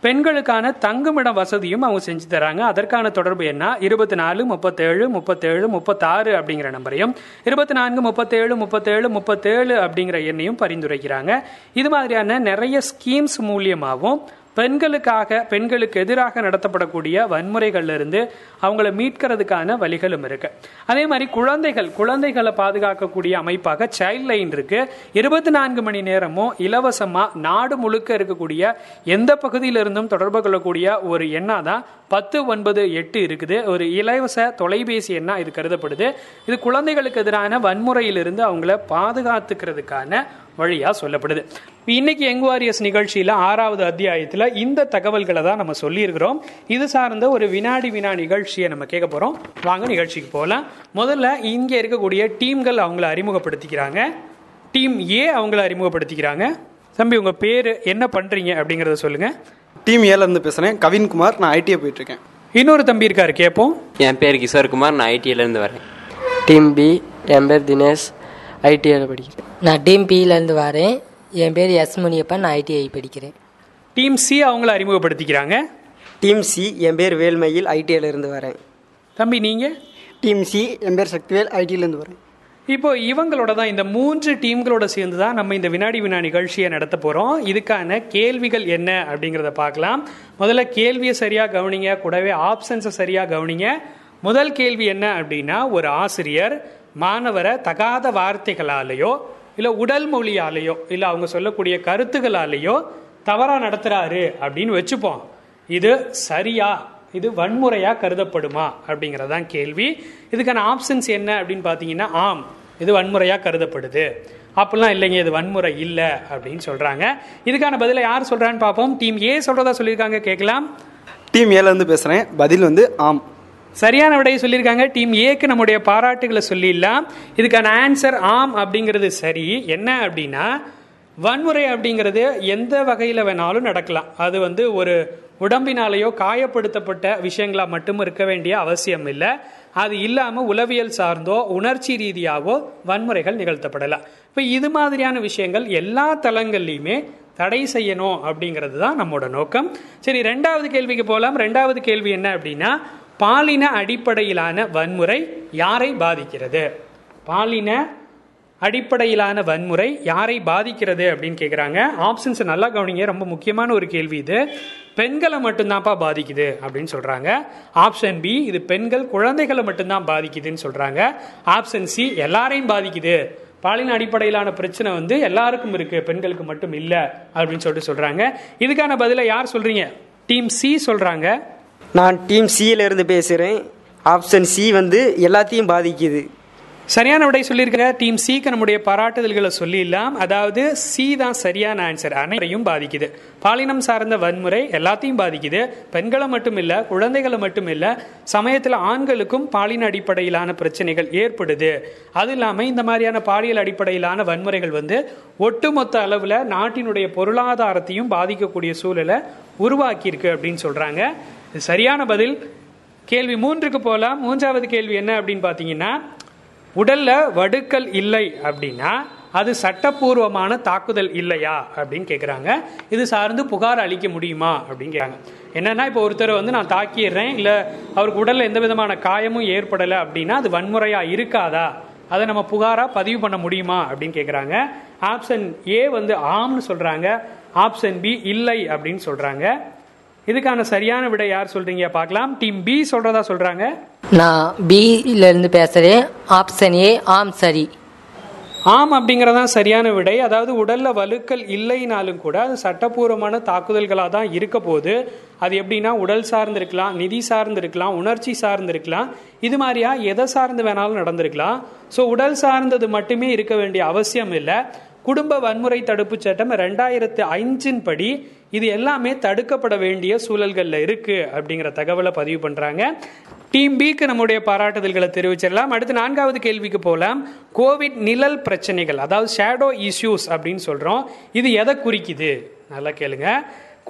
பெண்களுக்கான தங்குமிடம் வசதியும் அவங்க செஞ்சு தராங்க. அதற்கான தொடர்பு என்ன? இருபத்தி நாலு முப்பத்தேழு முப்பத்தேழு முப்பத்தாறு அப்படிங்கிற நம்பரையும் இருபத்தி நான்கு முப்பத்தேழு முப்பத்தேழு முப்பத்தேழு அப்படிங்கிற எண்ணையும் பரிந்துரைக்கிறாங்க. இது மாதிரியான நிறைய ஸ்கீம்ஸ் மூலியமாகவும் பெண்களுக்காக பெண்களுக்கு எதிராக நடத்தப்படக்கூடிய வன்முறைகள்லேருந்து அவங்கள மீட்கிறதுக்கான வழிகளும் இருக்கு. அதே மாதிரி குழந்தைகள் குழந்தைகளை பாதுகாக்கக்கூடிய அமைப்பாக சைல்ட் லைன் இருக்கு. இருபத்தி நான்கு மணி நேரமும் இலவசமாக நாடு முழுக்க இருக்கக்கூடிய எந்த பகுதியிலிருந்தும் தொடர்பு கொள்ளக்கூடிய ஒரு எண்ணா தான் பத்து ஒன்பது எட்டு இருக்குது. ஒரு இலவச தொலைபேசி எண்ணா இது கருதப்படுது. இது குழந்தைகளுக்கு எதிரான வன்முறையிலிருந்து அவங்கள பாதுகாத்துக்கிறதுக்கான வழியா சொல்லப்படுது. இன்னைக்கு யங் வாரியர்ஸ் நிகழ்ச்சியில ஆறாவது அத்தியாயத்துல இந்த தகவல்களை தான் நம்ம சொல்லியிருக்கிறோம். இது சார்ந்த ஒரு வினாடி வினா நிகழ்ச்சியை நம்ம கேட்க போறோம். வாங்க நிகழ்ச்சிக்கு போகலாம். முதல்ல இங்க இருக்கக்கூடிய டீம்கள் அவங்கள அறிமுகப்படுத்திக்கிறாங்க. டீம் ஏ அவங்கள அறிமுகப்படுத்திக்கிறாங்க. தம்பி உங்க பேரு என்ன பண்றீங்க அப்படிங்கறத சொல்லுங்க. டீம் ஏல இருந்து பேசுறேன். கவின்குமார் நான் ஐடிஐ போயிட்டு இருக்கேன் இன்னொரு தம்பி இருக்காரு கேட்போம் என் பேர் கிஷோர்குமார் நான் ஐடிஐலேருந்து வரேன். டீம் பி என் பேர் தினேஷ். ஐடிஐயில் படிக்கிறேன். நான் டீம் பியிலேருந்து வரேன். என் பேர் எஸ் முனியப்பன் நான் ஐடிஐ படிக்கிறேன். டீம் சி அவங்கள அறிமுகப்படுத்திக்கிறாங்க. டீம் சி என் பேர் வேல்மையில். ஐடிஐயில் இருந்து வரேன். தம்பி நீங்க? டீம் சி என் பேர் சக்திவேல். ஐடியிலேருந்து வரேன். இப்போ இவங்களோட தான் இந்த மூன்று டீம்களோட சேர்ந்து தான் நம்ம இந்த வினாடி வினா நிகழ்ச்சியை நடத்த போறோம். இதுக்கான கேள்விகள் என்ன அப்படிங்கிறத பார்க்கலாம். முதல்ல கேள்வியை சரியா கவனிங்க. கூடவே ஆப்ஷன்ஸை சரியா கவனிங்க. முதல் கேள்வி என்ன அப்படின்னா ஒரு ஆசிரியர் மாணவரை தகாத வார்த்தைகளாலேயோ இல்லை உடல் மொழியாலேயோ இல்லை அவங்க சொல்லக்கூடிய கருத்துகளாலேயோ தவறாக நடத்துகிறாரு அப்படின்னு வச்சுப்போம். இது சரியா இது வன்முறையாக கருதப்படுமா அப்படிங்கிறதான் கேள்வி. இதுக்கான ஆப்ஷன்ஸ் என்ன அப்படின்னு பார்த்தீங்கன்னா ஆம் இது வன்முறையாக கருதப்படுது. அப்படிலாம் இல்லைங்க இது வன்முறை இல்லை அப்படின்னு சொல்கிறாங்க இதுக்கான பதிலை யார் சொல்கிறான்னு பார்ப்போம் டீம் ஏ சொல்கிறதா சொல்லியிருக்காங்க கேட்கலாம். டீம் ஏலேருந்து பேசுகிறேன் பதில் வந்து ஆம். சரியான விடையை சொல்லியிருக்காங்க. டீம் ஏக்கு நம்முடைய பாராட்டுகளை சொல்லிடலாம். இதுக்கான ஆன்சர் ஆம் அப்படிங்கிறது சரி. என்ன அப்படின்னா வன்முறை அப்படிங்கிறது எந்த வகையில் வேணாலும் நடக்கலாம். அது வந்து ஒரு உடம்பினாலேயோ காயப்படுத்தப்பட்ட விஷயங்களா மட்டும் இருக்க வேண்டிய அவசியம் இல்லை. அது இல்லாமல் உளவியல் சார்ந்தோ உணர்ச்சி ரீதியாகவோ வன்முறைகள் நிகழ்த்தப்படலாம். இப்போ இது மாதிரியான விஷயங்கள் எல்லா தளங்கள்லையுமே தடை செய்யணும் அப்படிங்கிறது தான் நம்மளோட நோக்கம். சரி ரெண்டாவது கேள்விக்கு போகலாம் ரெண்டாவது கேள்வி என்ன அப்படின்னா பாலின அடிப்படையிலான வன்முறை யாரை பாதிக்கிறது? பாலின அடிப்படையிலான வன்முறை யாரை பாதிக்கிறது அப்படின்னு கேட்குறாங்க ஆப்ஷன்ஸ் நல்லா கவனிங்க. ரொம்ப முக்கியமான ஒரு கேள்வி இது. பெண்களை மட்டும்தான்ப்பா பாதிக்குது அப்படின்னு சொல்கிறாங்க ஆப்ஷன் பி இது பெண்கள் குழந்தைகளை மட்டும்தான் பாதிக்குதுன்னு சொல்கிறாங்க ஆப்ஷன் சி எல்லாரையும் பாதிக்குது. பாலின அடிப்படையிலான பிரச்சனை வந்து எல்லாருக்கும் இருக்குது பெண்களுக்கு மட்டும் இல்லை அப்படின்னு சொல்லிட்டு சொல்கிறாங்க இதுக்கான பதிலை யார் சொல்கிறீங்க டீம் சி சொல்கிறாங்க நான் டீம் சியில இருந்து பேசுகிறேன் ஆப்ஷன் சி வந்து எல்லாத்தையும் பாதிக்குது. சரியான விடை சொல்லியிருக்கிற டீம் சிக்கு நம்முடைய பாராட்டுதல்களை சொல்லிடலாம். அதாவது சி தான் சரியான ஆன்சர் அனைவரையும் பாதிக்குது. பாலினம் சார்ந்த வன்முறை எல்லாத்தையும் பாதிக்குது. பெண்களை மட்டும் இல்லை குழந்தைகளை மட்டும் இல்லை சமயத்தில் ஆண்களுக்கும் பாலின அடிப்படையிலான பிரச்சனைகள் ஏற்படுது. அது இல்லாமல் இந்த மாதிரியான பாலியல் அடிப்படையிலான வன்முறைகள் வந்து ஒட்டுமொத்த அளவில் நாட்டினுடைய பொருளாதாரத்தையும் பாதிக்கக்கூடிய சூழலை உருவாக்கியிருக்கு அப்படின்னு சொல்கிறாங்க இது சரியான பதில். கேள்வி மூன்றுக்கு போகலாம் மூன்றாவது கேள்வி என்ன அப்படின்னு பார்த்தீங்கன்னா உடல்ல வடுக்கல் இல்லை அப்படின்னா அது சட்டப்பூர்வமான தாக்குதல் இல்லையா அப்படின்னு கேட்குறாங்க இது சார்ந்து புகார் அளிக்க முடியுமா அப்படின்னு கேட்குறாங்க என்னன்னா இப்போ ஒருத்தரை வந்து நான் தாக்கிடுறேன் இல்லை அவருக்கு உடலில் எந்த விதமான காயமும் ஏற்படலை அப்படின்னா அது வன்முறையாக இருக்காதா? அதை நம்ம புகாராக பதிவு பண்ண முடியுமா அப்படின்னு கேட்குறாங்க ஆப்ஷன் ஏ வந்து ஆம்னு சொல்கிறாங்க ஆப்ஷன் பி இல்லை அப்படின்னு சொல்கிறாங்க இதுக்கான சரியான விடை யார் சொல்றீங்க? பார்க்கலாம். டீம் பி சொல்றதா சொல்றாங்க. நான் பியிலேருந்து பேசுகிறேன் ஆப்ஷன் ஏ ஆம் சரி. ஆம் அப்படிங்கறதான் சரியான விடை. அதாவது உடல்ல வலுக்கள் இல்லைனாலும் கூட அது சட்டப்பூர்வமான தாக்குதல்களாக தான் இருக்க போது அது எப்படின்னா உடல் சார்ந்து இருக்கலாம் நிதி சார்ந்து இருக்கலாம் உணர்ச்சி சார்ந்து இருக்கலாம் இது மாதிரியா எதை சார்ந்து வேணாலும் நடந்திருக்கலாம். ஸோ உடல் சார்ந்தது மட்டுமே இருக்க வேண்டிய அவசியம் இல்லை. குடும்ப வன்முறை தடுப்பு சட்டம் ரெண்டாயிரத்து ஐந்தின் படி இது எல்லாமே தடுக்கப்பட வேண்டிய சூழல்களில் இருக்கு அப்படிங்கிற தகவலை பதிவு பண்றாங்க. டீம் பிக்கு நம்முடைய பாராட்டுதல்களை தெரிவிச்சிடலாம். அடுத்து நான்காவது கேள்விக்கு போகலாம் கோவிட் நிழல் பிரச்சனைகள் அதாவது ஷேடோ இஷ்யூஸ் அப்படின்னு சொல்றோம். இது எதை குறிக்குது? நல்லா கேளுங்க.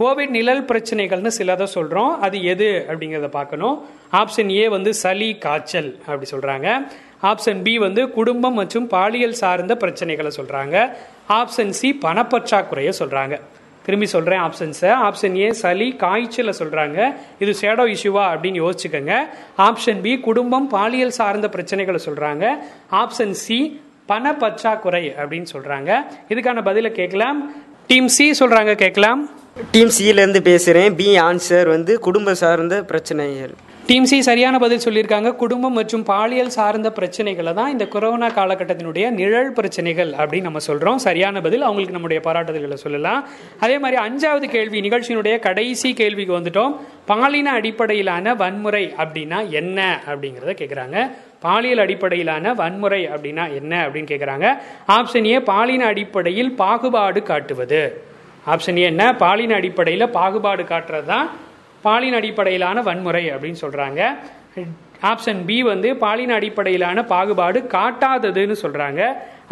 கோவிட் நிழல் பிரச்சனைகள்னு சிலதை சொல்றோம். அது எது அப்படிங்கிறத பார்க்கணும். ஆப்ஷன் ஏ வந்து சளி காய்ச்சல் அப்படி சொல்றாங்க. ஆப்ஷன் பி வந்து குடும்பம் மற்றும் பாலியல் சார்ந்த பிரச்சனைகளை சொல்றாங்க. ஆப்ஷன் சி பணப்பற்றாக்குறையை சொல்றாங்க. திரும்பி சொல்கிறேன் ஆப்ஷன்ஸை ஆப்ஷன் ஏ சளி காய்ச்சலை சொல்கிறாங்க இது ஷேடோ இஷ்யூவா அப்படின்னு யோசிச்சுக்கோங்க. ஆப்ஷன் பி குடும்பம் பாலியல் சார்ந்த பிரச்சனைகளை சொல்கிறாங்க ஆப்ஷன் சி பண பற்றாக்குறை அப்படின்னு சொல்கிறாங்க இதுக்கான பதிலை கேட்கலாம். டீம் சி சொல்கிறாங்க கேட்கலாம். டீம் சியிலேருந்து பேசுகிறேன் பி ஆன்சர் வந்து குடும்ப சார்ந்த பிரச்சனைகள். டீம் சி சரியான பதில் சொல்லியிருக்காங்க. குடும்பம் மற்றும் பாலியல் சார்ந்த பிரச்சனைகளை தான் இந்த கொரோனா காலகட்டத்தினுடைய நிழல் பிரச்சனைகள் அப்படின்னு நம்ம சொல்கிறோம் சரியான பதில் அவங்களுக்கு நம்முடைய பாராட்டுதல்களை சொல்லலாம். அதே மாதிரி அஞ்சாவது கேள்வி நிகழ்ச்சியினுடைய கடைசி கேள்விக்கு வந்துட்டோம். பாலின அடிப்படையிலான வன்முறை அப்படின்னா என்ன அப்படிங்கிறத கேட்குறாங்க பாலியல் அடிப்படையிலான வன்முறை அப்படின்னா என்ன அப்படின்னு கேட்குறாங்க ஆப்ஷன் ஏ பாலின அடிப்படையில் பாகுபாடு காட்டுவது. ஆப்ஷன் ஏ என்ன? பாலின அடிப்படையில் பாகுபாடு காட்டுறது தான் பாலின அடிப்படையிலான வன்முறை அப்படின்னு சொல்றாங்க. ஆப்ஷன் பி வந்து பாலின அடிப்படையிலான பாகுபாடு காட்டாததுன்னு சொல்றாங்க.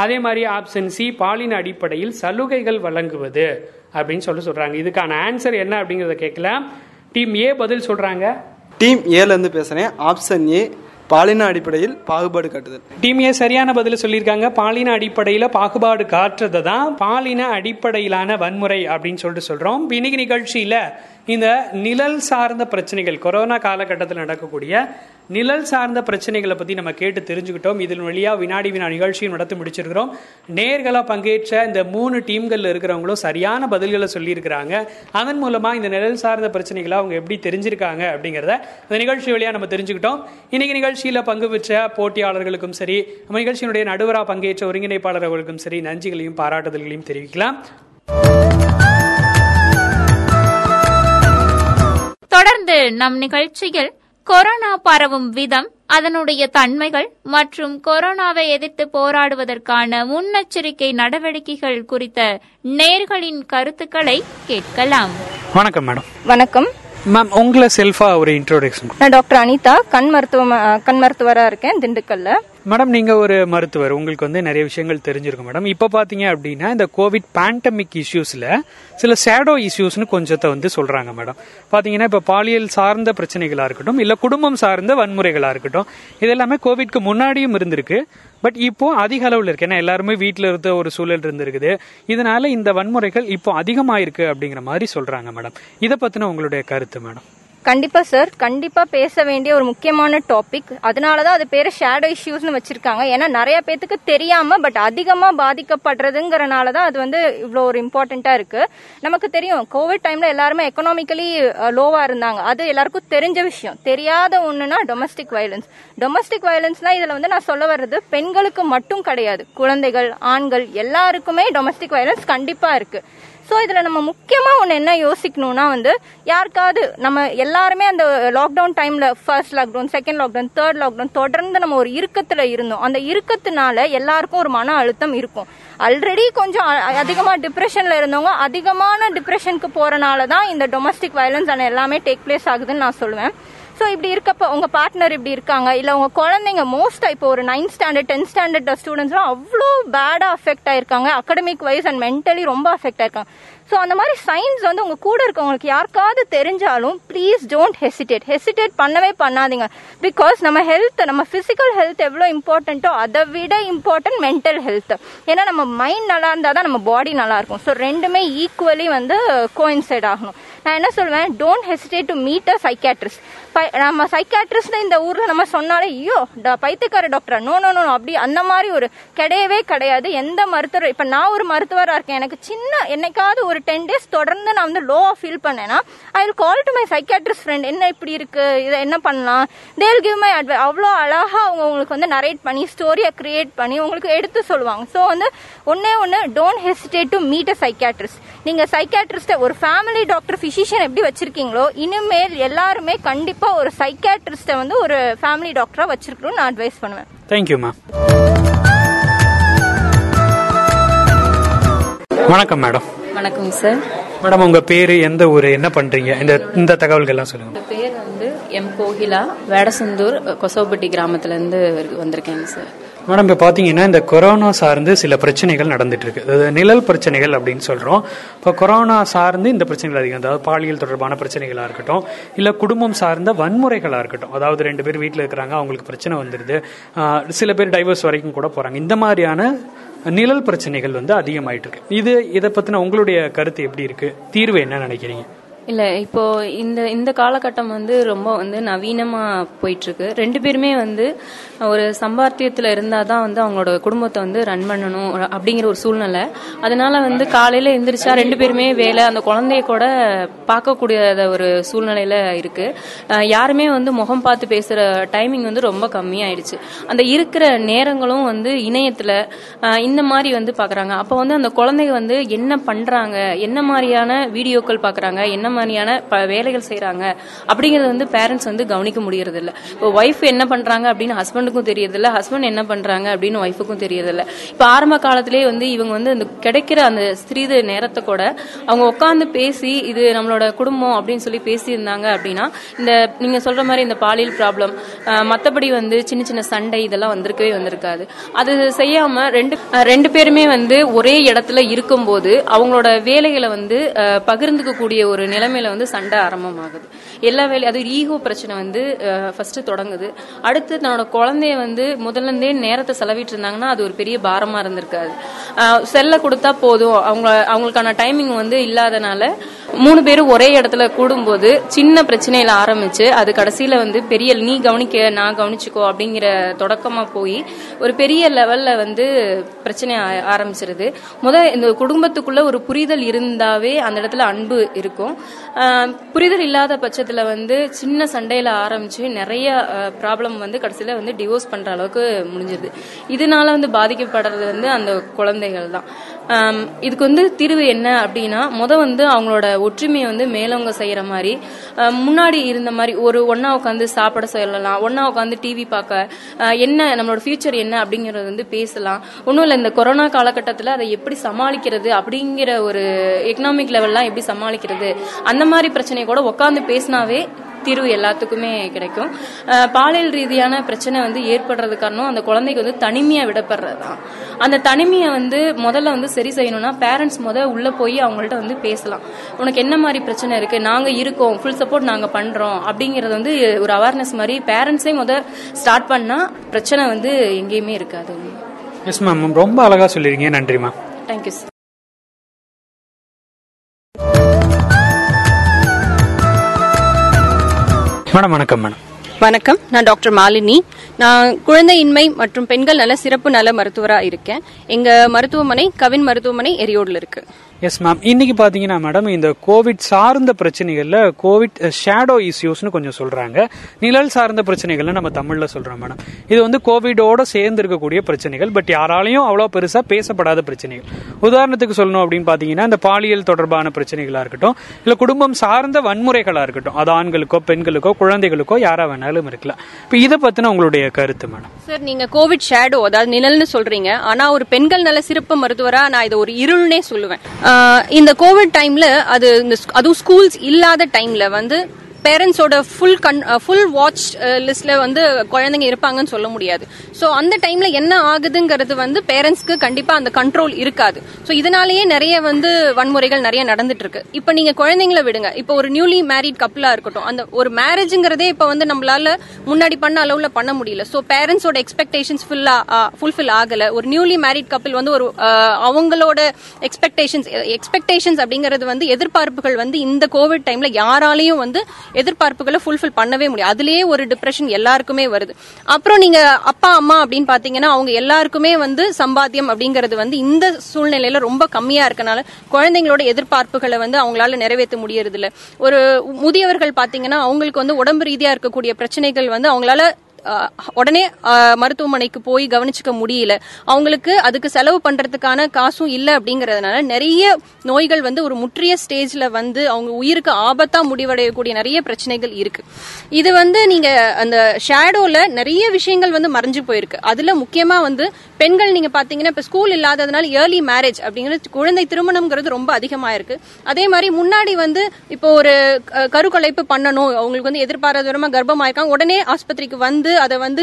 அதே மாதிரி ஆப்ஷன் சி பாலின அடிப்படையில் சலுகைகள் வழங்குவது அப்படின்னு சொல்லி சொல்றாங்க. இதுக்கான ஆன்சர் என்ன அப்படிங்கறத கேட்கலாம். டீம் ஏ பதில் சொல்றாங்க. டீம் ஏலேருந்து பேசுகிறேன் ஆப்ஷன் ஏ பாலின அடிப்படையில் பாகுபாடு காட்டுதல். டீம் ஏ சரியான பதில் சொல்லியிருக்காங்க. பாலின அடிப்படையில் பாகுபாடு காட்டுறதை தான் பாலின அடிப்படையிலான வன்முறை அப்படின்னு சொல்லிட்டு சொல்றோம். இன்னைக்கு நிகழ்ச்சியில இந்த நிழல் சார்ந்த பிரச்சனைகள் கொரோனா காலகட்டத்தில் நடக்கக்கூடிய நிழல் சார்ந்த பிரச்சனைகளை பற்றி நம்ம கேட்டு தெரிஞ்சுக்கிட்டோம். இதன் வழியாக வினாடி வினா நிகழ்ச்சியும் நடத்தி முடிச்சிருக்கிறோம். நேர்களாக பங்கேற்ற இந்த மூணு டீம்களில் இருக்கிறவங்களும் சரியான பதில்களை சொல்லியிருக்கிறாங்க. அதன் மூலமாக இந்த நிழல் சார்ந்த பிரச்சனைகளை அவங்க எப்படி தெரிஞ்சிருக்காங்க அப்படிங்கிறத இந்த நிகழ்ச்சி வழியா நம்ம தெரிஞ்சுக்கிட்டோம். இன்னைக்கு நிகழ்ச்சியில் பங்கு பெற்ற போட்டியாளர்களுக்கும் சரி நம்ம நிகழ்ச்சியினுடைய நடுவராக பங்கேற்ற ஒருங்கிணைப்பாளர் அவர்களுக்கும் சரி நன்றிகளையும் பாராட்டுதல்களையும் தெரிவிக்கலாம். தொடர்ந்து நம் நிகழ்ச்சியில் கொரோனா பரவும் விதம் அதனுடைய தன்மைகள் மற்றும் கொரோனாவை எதிர்த்து போராடுவதற்கான முன்னெச்சரிக்கை நடவடிக்கைகள் குறித்த நேர்களின் கருத்துக்களை கேட்கலாம். வணக்கம் மேடம். வணக்கம். மேம் உங்களை செல்ஃபா ஒரு இன்ட்ரோடக்ஷன் நான் டாக்டர் அனிதா கண் மருத்துவ கண் மருத்துவராக இருக்கேன் திண்டுக்கல்ல. மேடம் நீங்க ஒரு மருத்துவர். உங்களுக்கு வந்து நிறைய விஷயங்கள் தெரிஞ்சிருக்கும் மேடம் இப்ப பாத்தீங்க அப்படின்னா இந்த கோவிட் பேண்டமிக் இஷ்யூஸ்ல சில சேடோ இஷ்யூஸ்னு கொஞ்சத்தை வந்து சொல்றாங்க மேடம் பாத்தீங்கன்னா இப்ப பாலியல் சார்ந்த பிரச்சனைகளா இருக்கட்டும் இல்ல குடும்பம் சார்ந்த வன்முறைகளா இருக்கட்டும் இது எல்லாமே கோவிட்க்கு முன்னாடியும் இருந்திருக்கு. பட் இப்போ அதிக அளவில் இருக்கு. ஏன்னா எல்லாருமே வீட்டில் இருந்த ஒரு சூழல் இருந்திருக்குது. இதனால இந்த வன்முறைகள் இப்போ அதிகமாயிருக்கு அப்படிங்கிற மாதிரி சொல்றாங்க மேடம் இதை பத்தின உங்களுடைய கருத்து மேடம் கண்டிப்பா சார் கண்டிப்பா பேச வேண்டிய ஒரு முக்கியமான டாபிக் அதனாலதான் அது பேரு ஷேடோ இஷ்யூஸ்னு வச்சிருக்காங்க. ஏன்னா நிறைய பேத்துக்கு தெரியாம பட் அதிகமா பாதிக்கப்படுறதுங்கிறனால தான் அது வந்து இவ்வளோ ஒரு இம்பார்ட்டண்டா இருக்கு. நமக்கு தெரியும் கோவிட் டைம்ல எல்லாருமே எக்கனாமிக்கலி லோவா இருந்தாங்க. அது எல்லாருக்கும் தெரிஞ்ச விஷயம். தெரியாத ஒண்ணுனா டொமஸ்டிக் வயலன்ஸ் டொமஸ்டிக் வயலன்ஸ்னா இதுல வந்து நான் சொல்ல வர்றது பெண்களுக்கு மட்டும் கிடையாது. குழந்தைகள் ஆண்கள் எல்லாருக்குமே டொமஸ்டிக் வயலன்ஸ் கண்டிப்பா இருக்கு. ஸோ இதில் நம்ம முக்கியமாக ஒன்று என்ன யோசிக்கணும்னா வந்து யாருக்காவது நம்ம எல்லாருமே அந்த லாக்டவுன் டைமில் first lockdown second lockdown third lockdown தொடர்ந்து நம்ம ஒரு இறுக்கத்தில் இருந்தோம். அந்த இறுக்கத்தினால எல்லாருக்கும் ஒரு மன அழுத்தம் இருக்கும். ஆல்ரெடி கொஞ்சம் அதிகமாக டிப்ரெஷனில் இருந்தவங்க அதிகமான டிப்ரெஷனுக்கு போகிறனால தான் இந்த டொமஸ்டிக் வயலன்ஸ் அண்ட் எல்லாமே டேக் பிளேஸ் ஆகுதுன்னு நான் சொல்லுவேன். ஸோ இப்படி இருக்கப்ப உங்க பார்ட்னர் இப்படி இருக்காங்க? இல்ல உங்க குழந்தைங்க மோஸ்டா இப்போ ஒரு நைன்த் ஸ்டாண்டர்ட் டென்த் ஸ்டாண்டர்ட் ஸ்டூடெண்ட்ஸ்லாம் அவ்வளோ பேடா அஃபெக்ட் ஆயிருக்காங்க. அகடமிக் வைஸ் அண்ட் மென்டலி ரொம்ப அஃபெக்ட் ஆயிருக்காங்க. ஸோ அந்த மாதிரி சைன்ஸ் வந்து உங்க கூட இருக்கவங்களுக்கு யாருக்காவது தெரிஞ்சாலும் ப்ளீஸ் டோன்ட் ஹெசிடேட் ஹெசிடேட் பண்ணவே பண்ணாதீங்க. பிகாஸ் நம்ம ஹெல்த் நம்ம பிசிக்கல் ஹெல்த் எவ்வளோ இம்பார்ட்டண்ட்டோ அதை விட இம்பார்ட்டன்ட் மென்டல் ஹெல்த் ஏன்னா நம்ம மைண்ட் நல்லா இருந்தால் தான் நம்ம பாடி நல்லா இருக்கும். ஸோ ரெண்டுமே ஈக்குவலி வந்து கோயின்சைட் ஆகணும். நான் என்ன சொல்லுவேன் don't hesitate to meet a psychiatrist நம்ம சைக்காட்ரிஸ்ட் இந்த ஊர்ல நம்ம சொன்னாலே ஐயோ பைத்தியக்கார டாக்டரா நோ நோ நோ அப்படி அந்த மாதிரி ஒரு கிடையவே கிடையாது. எந்த மருத்துவர் இப்ப நான் ஒரு மருத்துவரா இருக்கேன். எனக்கு சின்ன என்னைக்காவது ஒரு டென் டேஸ் தொடர்ந்து நான் வந்து லோவா ஃபீல் பண்ணேன்னா I will call to my psychiatrist friend என்ன இப்படி இருக்கு? இதை என்ன பண்ணலாம்? தேல் கிவ் மை அட்வைஸ் அவ்வளோ அழகா அவங்க உங்களுக்கு வந்து நரேட் பண்ணி ஸ்டோரியை கிரியேட் பண்ணி உங்களுக்கு எடுத்து சொல்லுவாங்க. ஸோ வந்து ஒன்னே ஒன்று don't hesitate to meet a psychiatrist நீங்க சைக்காட்ரிஸ்ட ஒரு ஃபேமிலி டாக்டர் பிசிஷியன் எப்படி வச்சிருக்கீங்களோ இனிமேல் எல்லாருமே கண்டிப்பா ஒரு சைக்காட்ரிஸ்ட வந்து ஒரு ஃபேமிலி டாக்டரா வச்சிருக்கணும்னு நான் அட்வைஸ் பண்ணுவேன். தேங்க்யூ மேம் வணக்கம் மேடம் வணக்கம் சார் மேடம் உங்க பேரு எந்த ஊரு என்ன பண்றீங்க? இந்த இந்த தகவல்கள் எல்லாம் சொல்லுங்க. என் பேர் வந்து எம் கோகிலா வேடசந்தூர் கொசவப்பட்டி கிராமத்துல இருந்து வந்திருக்கேங்க சார் மேடம் இப்போ பார்த்தீங்கன்னா இந்த கொரோனா சார்ந்து சில பிரச்சனைகள் நடந்துட்டு இருக்கு அதாவது நிழல் பிரச்சனைகள் அப்படின்னு சொல்கிறோம் இப்போ கொரோனா சார்ந்து இந்த பிரச்சனைகள் அதிகம். அதாவது பாலியல் தொடர்பான பிரச்சனைகளாக இருக்கட்டும் இல்லை குடும்பம் சார்ந்த வன்முறைகளாக இருக்கட்டும். அதாவது ரெண்டு பேர் வீட்டில் இருக்கிறாங்க அவங்களுக்கு பிரச்சனை வந்துடுது சில பேர் டைவர்ஸ் வரைக்கும் கூட போகிறாங்க இந்த மாதிரியான நிழல் பிரச்சனைகள் வந்து அதிகமாயிட்டு இருக்கு இது இதை பற்றின உங்களுடைய கருத்து எப்படி இருக்கு? தீர்வு என்ன நினைக்கிறீங்க? இல்லை இப்போ இந்த இந்த காலகட்டம் வந்து ரொம்ப வந்து நவீனமாக போயிட்டுருக்கு ரெண்டு பேருமே வந்து ஒரு சம்பாத்தியத்தில் இருந்தால் தான் வந்து அவங்களோட குடும்பத்தை வந்து ரன் பண்ணணும் அப்படிங்கிற ஒரு சூழ்நிலை. அதனால வந்து காலையில் எந்திரிச்சா ரெண்டு பேருமே வேலை அந்த குழந்தைய கூட பார்க்கக்கூடிய ஒரு சூழ்நிலையில் இருக்குது யாருமே வந்து முகம் பார்த்து பேசுகிற டைமிங் வந்து ரொம்ப கம்மியாயிடுச்சு. அந்த இருக்கிற நேரங்களும் வந்து இணையத்தில் இந்த மாதிரி வந்து பார்க்குறாங்க அப்போ வந்து அந்த குழந்தைங்க வந்து என்ன பண்ணுறாங்க என்ன மாதிரியான வீடியோக்கள் பார்க்குறாங்க என்ன மாதிரியான ப- வேலைகள் செய்கிறாங்க அப்படிங்கிறது வந்து பேரண்ட்ஸ் வந்து கவனிக்க முடியறது இப்போ ஒய்ஃப் என்ன பண்ணுறாங்க அப்படின்னு ஹஸ்பண்டுக்கும் தெரியறதில்ல ஹஸ்பண்ட் என்ன பண்ணுறாங்க அப்படின்னு ஒய்ஃபுக்கும் தெரியறதில்ல. இப்போ ஆரம்ப காலத்திலேயே வந்து இவங்க வந்து அந்த கிடைக்கிற அந்த சிறிது நேரத்தை கூட அவங்க உட்காந்து பேசி இது நம்மளோட குடும்பம் அப்படின்னு சொல்லி பேசியிருந்தாங்க அப்படின்னா இந்த நீங்கள் சொல்கிற மாதிரி இந்த பாலியல் ப்ராப்ளம் மற்றபடி வந்து சின்ன சின்ன சண்டை இதெல்லாம் வந்திருக்கவே வந்திருக்காது. அது செய்யாமல் ரெண்டு ரெண்டு பேருமே வந்து ஒரே இடத்துல இருக்கும்போது அவங்களோட வேலைகளை வந்து பகிர்ந்துக்க பகிர்ந்துக்கக்கூடிய ஒரு நிலைமையில வந்து சண்டை ஆரம்பமாகுது. எல்லா வேலையும் அது ஈகோ பிரச்சனை வந்து ஃபர்ஸ்ட் தொடங்குது. அடுத்து தன்னோட குழந்தைய வந்து முதல்ல இருந்தே நேரத்தை செலவிட்டு இருந்தாங்கன்னா அது ஒரு பெரிய பாரமா இருந்திருக்காது. செல்ல கொடுத்தா போதும். அவங்க அவங்களுக்கான டைமிங் வந்து இல்லாதனால மூணு பேரும் ஒரே இடத்துல கூடும்போது சின்ன பிரச்சனையில ஆரம்பிச்சு அது கடைசியில வந்து பெரிய நீ கவனிக்க நான் கவனிச்சுக்கோ அப்படிங்கிற தொடக்கமா போய் ஒரு பெரிய லெவல்ல வந்து பிரச்சனை ஆ- ஆரம்பிச்சிருது. முத இந்த குடும்பத்துக்குள்ள ஒரு புரிதல் இருந்தாவே அந்த இடத்துல அன்பு இருக்கும். புரிதல் இல்லாத பட்சத்தில் வந்து சின்ன சண்டையில் ஆரம்பிச்சு நிறைய ப்ராப்ளம் வந்து கடைசியில் வந்து டிவோர்ஸ் பண்ணுற அளவுக்கு முடிஞ்சிருது. இதனால வந்து பாதிக்கப்படுறது வந்து அந்த குழந்தைகள் தான். இதுக்கு வந்து தீர்வு என்ன அப்படின்னா முத வந்து அவங்களோட ஒற்றுமையை வந்து மேலவங்க செய்கிற மாதிரி முன்னாடி இருந்த மாதிரி ஒரு ஒன்றா உட்காந்து சாப்பிட சொல்லலாம் ஒன்றா உட்காந்து டிவி பார்க்க என்ன நம்மளோட ஃபியூச்சர் என்ன அப்படிங்கறது வந்து பேசலாம். ஒன்றும் இல்லை இந்த கொரோனா காலகட்டத்தில் அதை எப்படி சமாளிக்கிறது அப்படிங்கிற ஒரு எக்கனாமிக் லெவல்லாம் எப்படி சமாளிக்கிறது அந்த மாதிரி பிரச்சனையை கூட உட்காந்து பேசினாவே தீர்வு எல்லாத்துக்குமே கிடைக்கும். பாலியல் ரீதியான பிரச்சனை வந்து ஏற்படுறது காரணம் அந்த குழந்தைக்கு வந்து தனிமையா விடப்படுறது தான் அந்த தனிமையை வந்து முதல்ல வந்து சரி செய்யணும்னா பேரண்ட்ஸ் முத உள்ள போய் அவங்கள்ட்ட வந்து பேசலாம். உனக்கு என்ன மாதிரி பிரச்சனை இருக்கு? நாங்க இருக்கோம் ஃபுல் சப்போர்ட் நாங்க பண்றோம் அப்படிங்கறது வந்து ஒரு அவேர்னஸ் மாதிரி பேரண்ட்ஸே முத ஸ்டார்ட் பண்ணா பிரச்சனை வந்து எங்கேயுமே இருக்காது. எஸ் மேம் ரொம்ப அழகா சொல்லிருக்கீங்க. நன்றி மேம் தேங்க்யூ மேடம் வணக்கம் மேடம். வணக்கம். நான் டாக்டர் மாலினி. நான் குழந்தையின்மை மற்றும் பெண்கள் நல சிறப்பு நல மருத்துவரா இருக்கேன். எங்க மருத்துவமனை கவின் மருத்துவமனை எரியோடுல இருக்கு. எஸ் மேம் இன்னைக்கு பாத்தீங்கன்னா மேடம் இந்த கோவிட் சார்ந்த பிரச்சனைகள்ல கோவிட் ஷேடோ இஷ்யூஸ்னு கொஞ்சம் சொல்றாங்க. நிழல் சார்ந்த பிரச்சனைகள்னு நம்ம தமிழ்ல சொல்றோம் மேடம் இது வந்து கோவிடோட சேர்ந்து இருக்கக்கூடிய பிரச்சனைகள் பட் யாராலையும் அவ்வளோ பெருசா பேசப்படாத பிரச்சனைகள். உதாரணத்துக்கு சொல்லணும் அப்படின்னு பாத்தீங்கன்னா இந்த பாலியல் தொடர்பான பிரச்சனைகளா இருக்கட்டும் இல்ல குடும்பம் சார்ந்த வன்முறைகளா இருக்கட்டும் அது ஆண்களுக்கோ பெண்களுக்கோ குழந்தைகளுக்கோ யாரா வேணாலும் இருக்கலாம். இப்போ இதை பத்தின உங்களுடைய கருத்து மேடம் சார் நீங்க கோவிட் ஷேடோ அதாவது நிழல்னு சொல்றீங்க. ஆனா ஒரு பெண்கள் நல சிறப்பு மருத்துவரா நான் இதை ஒரு இருள்னே சொல்லுவேன். இந்த கோவிட் டைம்ல அது இந்த அதுவும் ஸ்கூல்ஸ் இல்லாத டைம்ல வந்து பேரண்ட்ஸோட ஃபுல் கண் ஃபுல் வாட்ச் லிஸ்ட்ல வந்து குழந்தைங்க இருப்பாங்கன்னு சொல்ல முடியாது. ஸோ அந்த டைம்ல என்ன ஆகுதுங்கிறது வந்து பேரண்ட்ஸ்க்கு கண்டிப்பா அந்த கண்ட்ரோல் இருக்காது. ஸோ இதனாலேயே நிறைய வந்து வன்முறைகள் நிறைய நடந்துட்டு இருக்கு இப்போ நீங்க குழந்தைங்கள விடுங்க. இப்போ ஒரு நியூலி மேரிட் கப்பலா இருக்கட்டும் அந்த ஒரு மேரேஜ்ங்கிறதே இப்போ வந்து நம்மளால முன்னாடி பண்ண அளவுல பண்ண முடியல. ஸோ பேரண்ட்ஸோட எக்ஸ்பெக்டேஷன்ஸ் ஃபுல்லா ஃபுல்ஃபில் ஆகல. ஒரு நியூலி மேரிட் கப்பிள் வந்து ஒரு அவங்களோட எக்ஸ்பெக்டேஷன்ஸ் எக்ஸ்பெக்டேஷன்ஸ் அப்படிங்கிறது வந்து எதிர்பார்ப்புகள் வந்து இந்த கோவிட் டைம்ல யாராலையும் வந்து எதிர்பார்ப்புகளை ஃபுல்ஃபில் பண்ணவே முடியும் அதுலயே ஒரு டிப்ரெஷன் எல்லாருக்குமே வருது. அப்புறம் நீங்க அப்பா அம்மா அப்படின்னு பாத்தீங்கன்னா அவங்க எல்லாருக்குமே வந்து சம்பாத்தியம் அப்படிங்கிறது வந்து இந்த சூழ்நிலையில ரொம்ப கம்மியா இருக்கனால குழந்தைங்களோட எதிர்பார்ப்புகளை வந்து அவங்களால நிறைவேற்ற முடியறது இல்ல ஒரு முதியவர்கள் பாத்தீங்கன்னா அவங்களுக்கு வந்து உடம்பு ரீதியா இருக்கக்கூடிய பிரச்சனைகள் வந்து அவங்களால உடனே மருத்துவமனைக்கு போய் கவனிச்சுக்க முடியல. அவங்களுக்கு அதுக்கு செலவு பண்றதுக்கான காசும் இல்லை அப்படிங்கறதுனால நிறைய நோய்கள் வந்து ஒரு முற்றிய ஸ்டேஜ்ல வந்து அவங்க உயிருக்கு ஆபத்தா முடிவடையக்கூடிய நிறைய பிரச்சனைகள் இருக்கு. இது வந்து நீங்க அந்த ஷேடோல நிறைய விஷயங்கள் வந்து மறைஞ்சு போயிருக்கு. அதுல முக்கியமா வந்து பெண்கள் நீங்க பாத்தீங்கன்னா இப்ப ஸ்கூல் இல்லாததுனால ஏர்லி மேரேஜ் அப்படிங்கிறது குழந்தை திருமணம்ங்கிறது ரொம்ப அதிகமா இருக்கு. அதே மாதிரி முன்னாடி வந்து இப்போ ஒரு கருக்கலைப்பு பண்ணணும். அவங்களுக்கு வந்து எதிர்பாராத விதமா கர்ப்பமாயிருக்காங்க. உடனே ஆஸ்பத்திரிக்கு வந்து வந்து அதை வந்து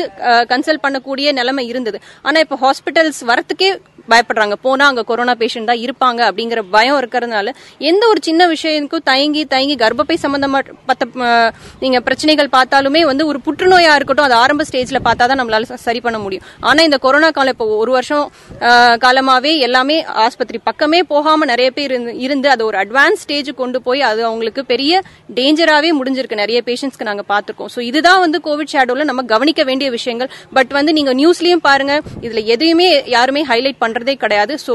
கன்சல்ட் பண்ணக்கூடிய நிலைமை இருந்தது. ஆனா இப்போ ஹாஸ்பிட்டல்ஸ் வரத்துக்கே பயப்படுறாங்க. போனா அங்க கொரோனா பேஷண்ட் தான் இருப்பாங்க அப்படிங்கிற பயம் இருக்கிறதுனால எந்த ஒரு சின்ன விஷயத்துக்கும் தயங்கி தயங்கி கர்ப்பப்பை சம்மந்தமாக பத்த நீங்கள் நீங்க பிரச்சனைகள் பார்த்தாலுமே வந்து ஒரு புற்றுநோயா இருக்கட்டும் அது ஆரம்ப ஸ்டேஜ்ல பார்த்தா தான் நம்மளால சரி பண்ண முடியும். ஆனா இந்த கொரோனா காலம் இப்போ ஒரு வருஷம் காலமாகவே காலமாவே எல்லாமே ஆஸ்பத்திரி பக்கமே போகாம நிறைய பேர் இருந்து- இருந்து ஒரு அட்வான்ஸ் ஸ்டேஜ் கொண்டு போய் அது அவங்களுக்கு பெரிய டேஞ்சராகவே முடிஞ்சிருக்கு. நிறைய பேஷண்ட்ஸ்க்கு நாங்க பார்த்துருக்கோம். ஸோ இதுதான் வந்து கோவிட் ஷேடோல நம்ம கவனிக்க வேண்டிய விஷயங்கள். பட் வந்து நீங்க நியூஸ்லயும் பாருங்க. இதுல எதையுமே யாருமே ஹைலைட் பண்றதே கிடையாது. ஸோ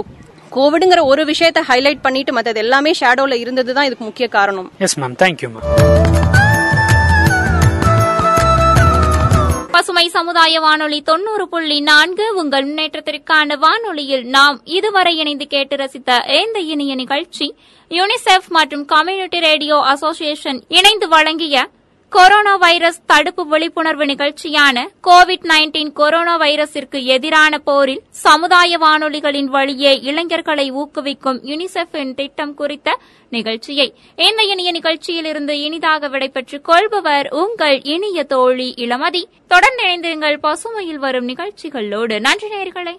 கோவிடுங்கிற ஒரு விஷயத்தை ஹைலைட் பண்ணிட்டு மற்றது எல்லாமே ஷேடோல இருந்தது தான் இதுக்கு முக்கிய காரணம். எஸ் மேம் தேங்க்யூ மேம் பசுமை சமுதாய வானொலி தொண்ணூறு புள்ளி நான்கு உங்கள் முன்னேற்றத்திற்கான வானொலியில் நாம் இதுவரை இணைந்து கேட்டு ரசித்த இந்த இனிய நிகழ்ச்சி யுனிசெஃப் மற்றும் கம்யூனிட்டி ரேடியோ அசோசியேஷன் இணைந்து வழங்கிய கொரோனா வைரஸ் தடுப்பு விழிப்புணர்வு நிகழ்ச்சியான கோவிட் நைன்டீன் கொரோனா வைரஸிற்கு எதிரான போரில் சமுதாய வானொலிகளின் வழியே இளைஞர்களை ஊக்குவிக்கும் யுனிசெஃபின் திட்டம் குறித்த நிகழ்ச்சியை இந்த இனிய நிகழ்ச்சியிலிருந்து இனிதாக விடைபெற்றுக் கொள்பவர் உங்கள் இனிய தோழி இளமதி. தொடர்ந்து இணைந்திருங்கள். பசுமையில் வரும் நிகழ்ச்சிகளோடு. நன்றி நேர்களை